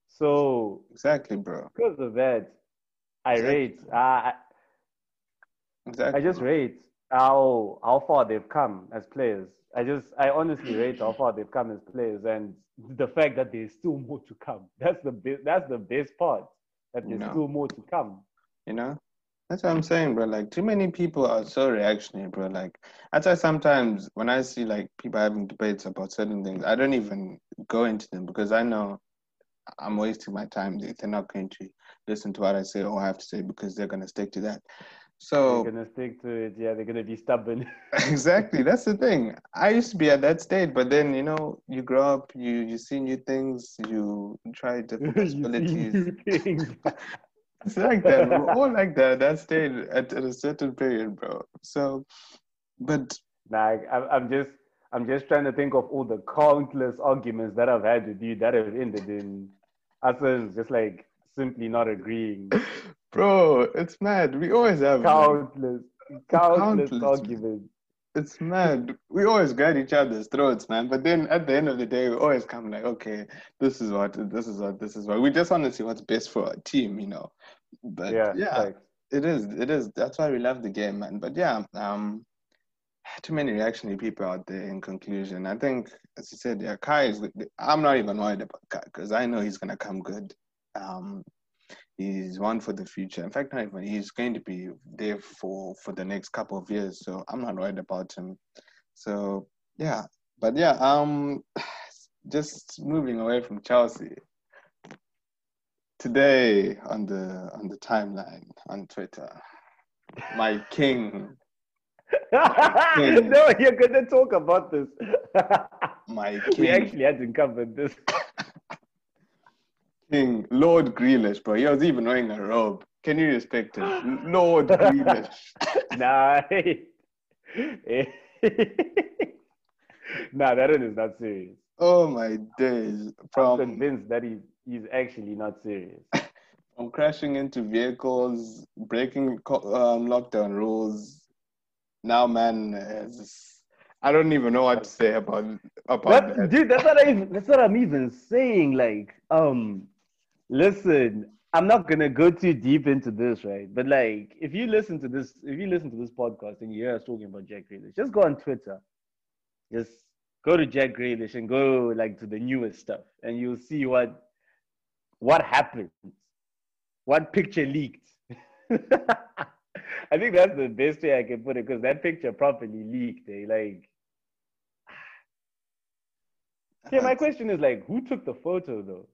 So exactly, bro. because of that, I Exactly. rate. Uh, I Exactly. I just rate how how far they've come as players. I just I honestly rate how far they've come as players, and the fact that there's still more to come. That's the be- that's the best part. That there's No. still more to come. You know? That's what I'm saying, bro. Like too many people are so reactionary, bro. Like that's why sometimes when I see like people having debates about certain things, I don't even go into them because I know I'm wasting my time. They- They're not going to listen to what I say or I have to say because they're gonna stick to that. So They're gonna stick to it. Yeah, they're gonna be stubborn. [LAUGHS] exactly that's the thing i used to be at that stage but then you know you grow up you you see new things you try different [LAUGHS] possibilities [LAUGHS] it's like that we're all like that that stage at, at a certain period bro so but Nah, I, I'm just I'm just trying to think of all the countless arguments that I've had with you that have ended in us just like simply not agreeing. [LAUGHS] bro it's mad we always have man. Countless, countless, Countless, arguments. it's mad we always grab each other's throats man but then at the end of the day we always come like okay this is what this is what this is what we just want to see what's best for our team you know but yeah, yeah. It is. It is. That's why we love the game, man. But yeah, um, too many reactionary people out there. In conclusion, I think, as you said, yeah, Kai is. I'm not even worried about Kai because I know he's gonna come good. Um, he's one for the future. In fact, not even. He's going to be there for for the next couple of years. So I'm not worried about him. So yeah, but yeah, um, [SIGHS] just moving away from Chelsea. Today on the on the timeline on Twitter, my king, [LAUGHS] no, you're gonna talk about this. my [LAUGHS] king. we actually hadn't covered this. [LAUGHS] king, Lord Grealish, bro. He was even wearing a robe. Can you respect him, [LAUGHS] Lord Grealish? [LAUGHS] nah, [LAUGHS] nah, that one is not serious. Oh my days! I'm convinced that he, he's actually not serious. from crashing into vehicles, breaking um, lockdown rules. Now, man, is, I don't even know what to say about about What, that. dude? That's what I. Even, that's what I'm even saying. Like, um, listen, I'm not gonna go too deep into this, right? But like, if you listen to this, if you listen to this podcast and you hear us talking about Jack Grealish, just go on Twitter, just go to Jack Grealish and go like to the newest stuff, and you'll see what what happened, what picture leaked. [LAUGHS] I think that's the best way I can put it because that picture properly leaked. Eh? Like, [SIGHS] yeah, my question is like, who took the photo though?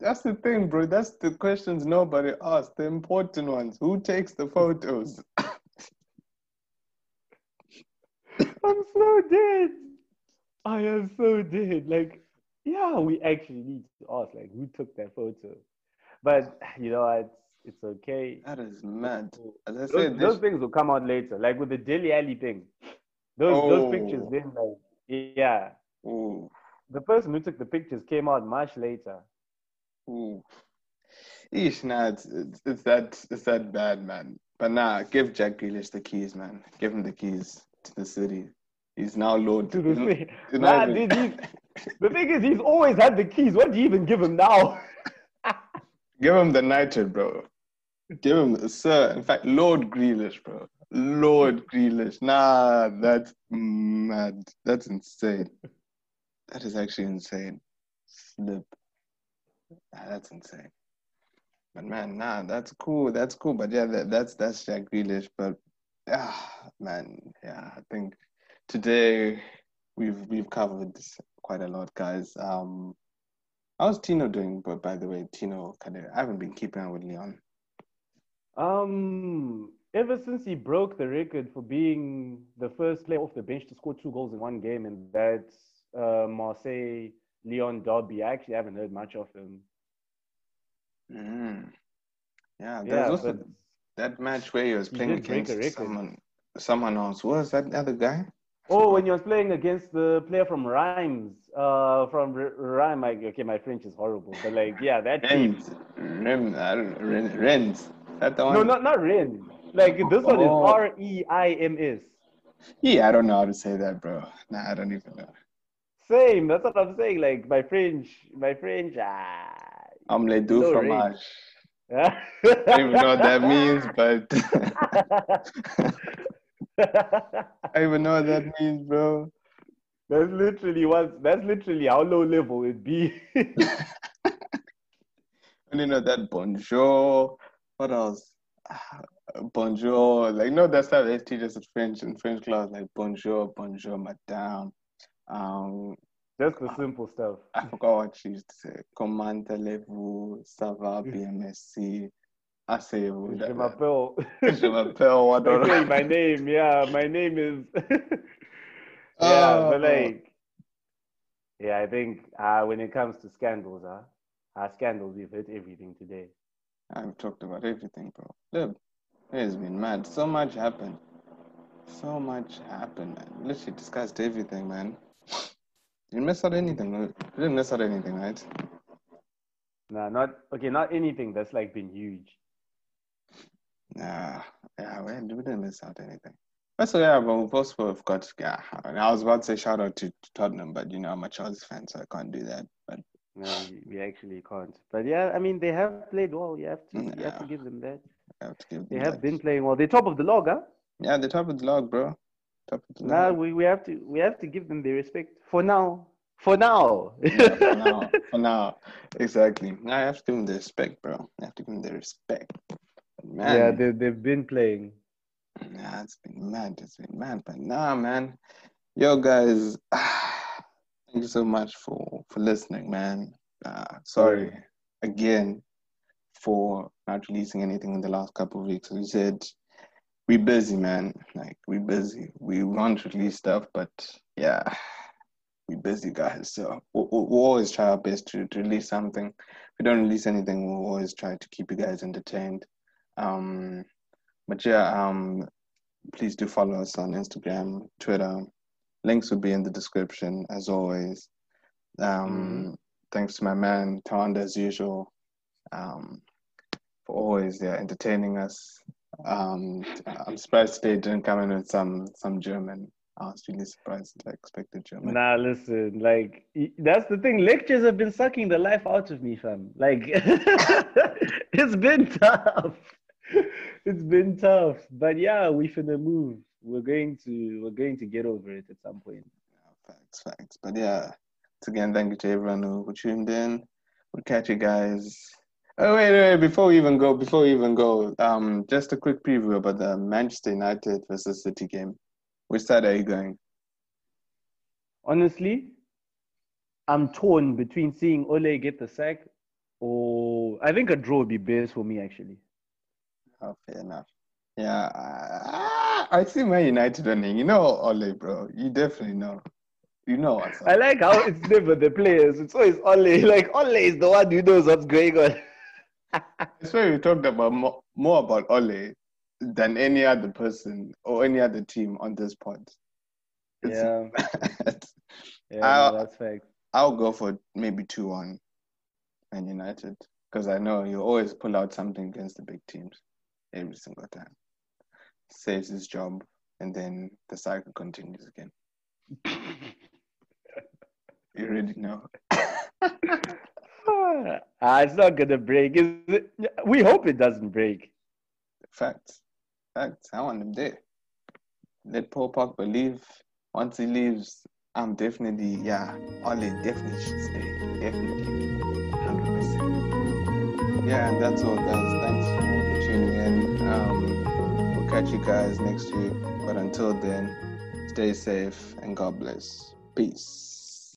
That's the thing, bro. That's the questions nobody asks. The important ones. Who takes the photos? [LAUGHS] I'm so dead. I am so dead. Like, yeah, we actually need to ask, like, who took that photo? But you know, it's it's okay. That is mad. As I Those, said, those things will come out later, like with the Dele Alli thing. Those those oh. pictures Oh. then, like, yeah, ooh, the person who took the pictures came out much later. Ooh. Eesh, nah, it's, it's, it's that it's that bad, man. But nah, give Jack Grealish the keys, man. Give him the keys to the city. He's now Lord. To the he's- thing. he's Nah, dude, [LAUGHS] the thing is, he's always had the keys. What do you even give him now? [LAUGHS] Give him the United, bro. Give him, sir. In fact, Lord Grealish, bro. Lord Grealish. Nah, that's mad. That's insane. That is actually insane. Slip. That's insane. But man, nah, that's cool. That's cool. But yeah, that, that's that's Jack Grealish. But ah, man, yeah, I think today we've we've covered quite a lot, guys. Um, how's Tino doing? But by the way, Tino, I haven't been keeping up with Leon. Um, ever since he broke the record for being the first player off the bench to score two goals in one game, and that uh, Marseille Lyon derby, I actually haven't heard much of him. Mm. Yeah, there's yeah, also that match where he was playing he against someone, someone else. What was that other guy? Oh, when he was playing against the player from Reims, uh, from Reims. Like, okay, my French is horrible, but like, yeah, that Rennes, Rennes, Rennes. That the one? No, not not Rennes. Like this one is oh. R E I M S. Yeah, I don't know how to say that, bro. Nah, I don't even know. Same. That's what I'm saying. Like my French, my French. Ah, Omelette du fromage. I don't even know what that means, but [LAUGHS] I even know what that means, bro. That's literally what. That's literally how low level it be. [LAUGHS] I know that bonjour. What else? [SIGHS] Bonjour. Like no, that's how they teach us French in French class. Like bonjour, bonjour, madame. Um, just the simple stuff. I forgot what she used to say. Comment allez-vous? Ça va bien, merci. Asseyez-vous. Je m'appelle. Je m'appelle. What [LAUGHS] okay, my name. Yeah, my name is. [LAUGHS] yeah, uh, but like, yeah, I think uh, when it comes to scandals, huh? Uh, scandals, we've hit everything today. I've talked about everything, bro. Look, it has been mad. So much happened. So much happened, man. Literally discussed everything, man. You didn't miss out anything. You didn't miss out anything, right? Nah, not okay. Not anything that's like been huge. Nah, yeah, we didn't miss out anything. That's so yeah, but we've also have got yeah. I was about to say shout out to, to Tottenham, but you know I'm a Chelsea fan, so I can't do that. But no, we actually can't. But yeah, I mean they have played well. You have to yeah. you have to give them that. Have to give them they have been playing well. They're top of the log, huh? Yeah, they're top of the log, bro. Now we, we have to we have to give them the respect for now. For now. yeah, for now. [LAUGHS] For now. Exactly. I have to give them the respect, bro. I have to give them the respect. Man, yeah, they they've been playing. Yeah, it's been mad. It's been mad. But nah, man. Yo, guys, [SIGHS] thank you so much for for listening, man. Uh, sorry again for not releasing anything in the last couple of weeks. We said, we busy, man. Like we busy. We want to release stuff, but yeah, we busy guys. So we'll, we'll, always try our best to, to release something. If we don't release anything, we'll always try to keep you guys entertained. Um, but yeah, um, please do follow us on Instagram, Twitter. Links will be in the description as always. Um, mm. Thanks to my man Tond as usual um, for always yeah entertaining us um, I'm surprised they didn't come in with some some German. I was really surprised. I expected German. Nah, listen, like that's the thing. Lectures have been sucking the life out of me, fam. Like [LAUGHS] it's been tough. It's been tough, but yeah, we finna move. We're going to we're going to get over it at some point. Yeah, facts, facts. But yeah, once again, thank you to everyone who tuned in. We'll catch you guys Oh, wait, wait, before we even go, before we even go, um, just a quick preview about the Manchester United versus City game. Which side are you going? Honestly, I'm torn between seeing Ole get the sack or I think a draw would be best for me actually. Oh, fair enough. Yeah, I, I see Man United winning. You know Ole, bro. You definitely know. You know what's up. I like how it's never the players. It's always Ole. [LAUGHS] Like Ole is the one who knows what's going on. That's why we talked about more, more about Ole than any other person or any other team on this pod. yeah. yeah, I'll, no, that's fact. I'll go for maybe 2 1 and United because I know you always pull out something against the big teams every single time. Saves his job and then the cycle continues again. [LAUGHS] you already know. [LAUGHS] ah, it's not gonna break. Is it? We hope it doesn't break. Facts. Facts. I want him there. Let Paul Park believe. Once he leaves, I'm definitely, yeah, Ole definitely should stay. Definitely. 100%. Yeah, and that's all, guys. Thanks for tuning in. Um, we'll catch you guys next week. But until then, stay safe and God bless. Peace.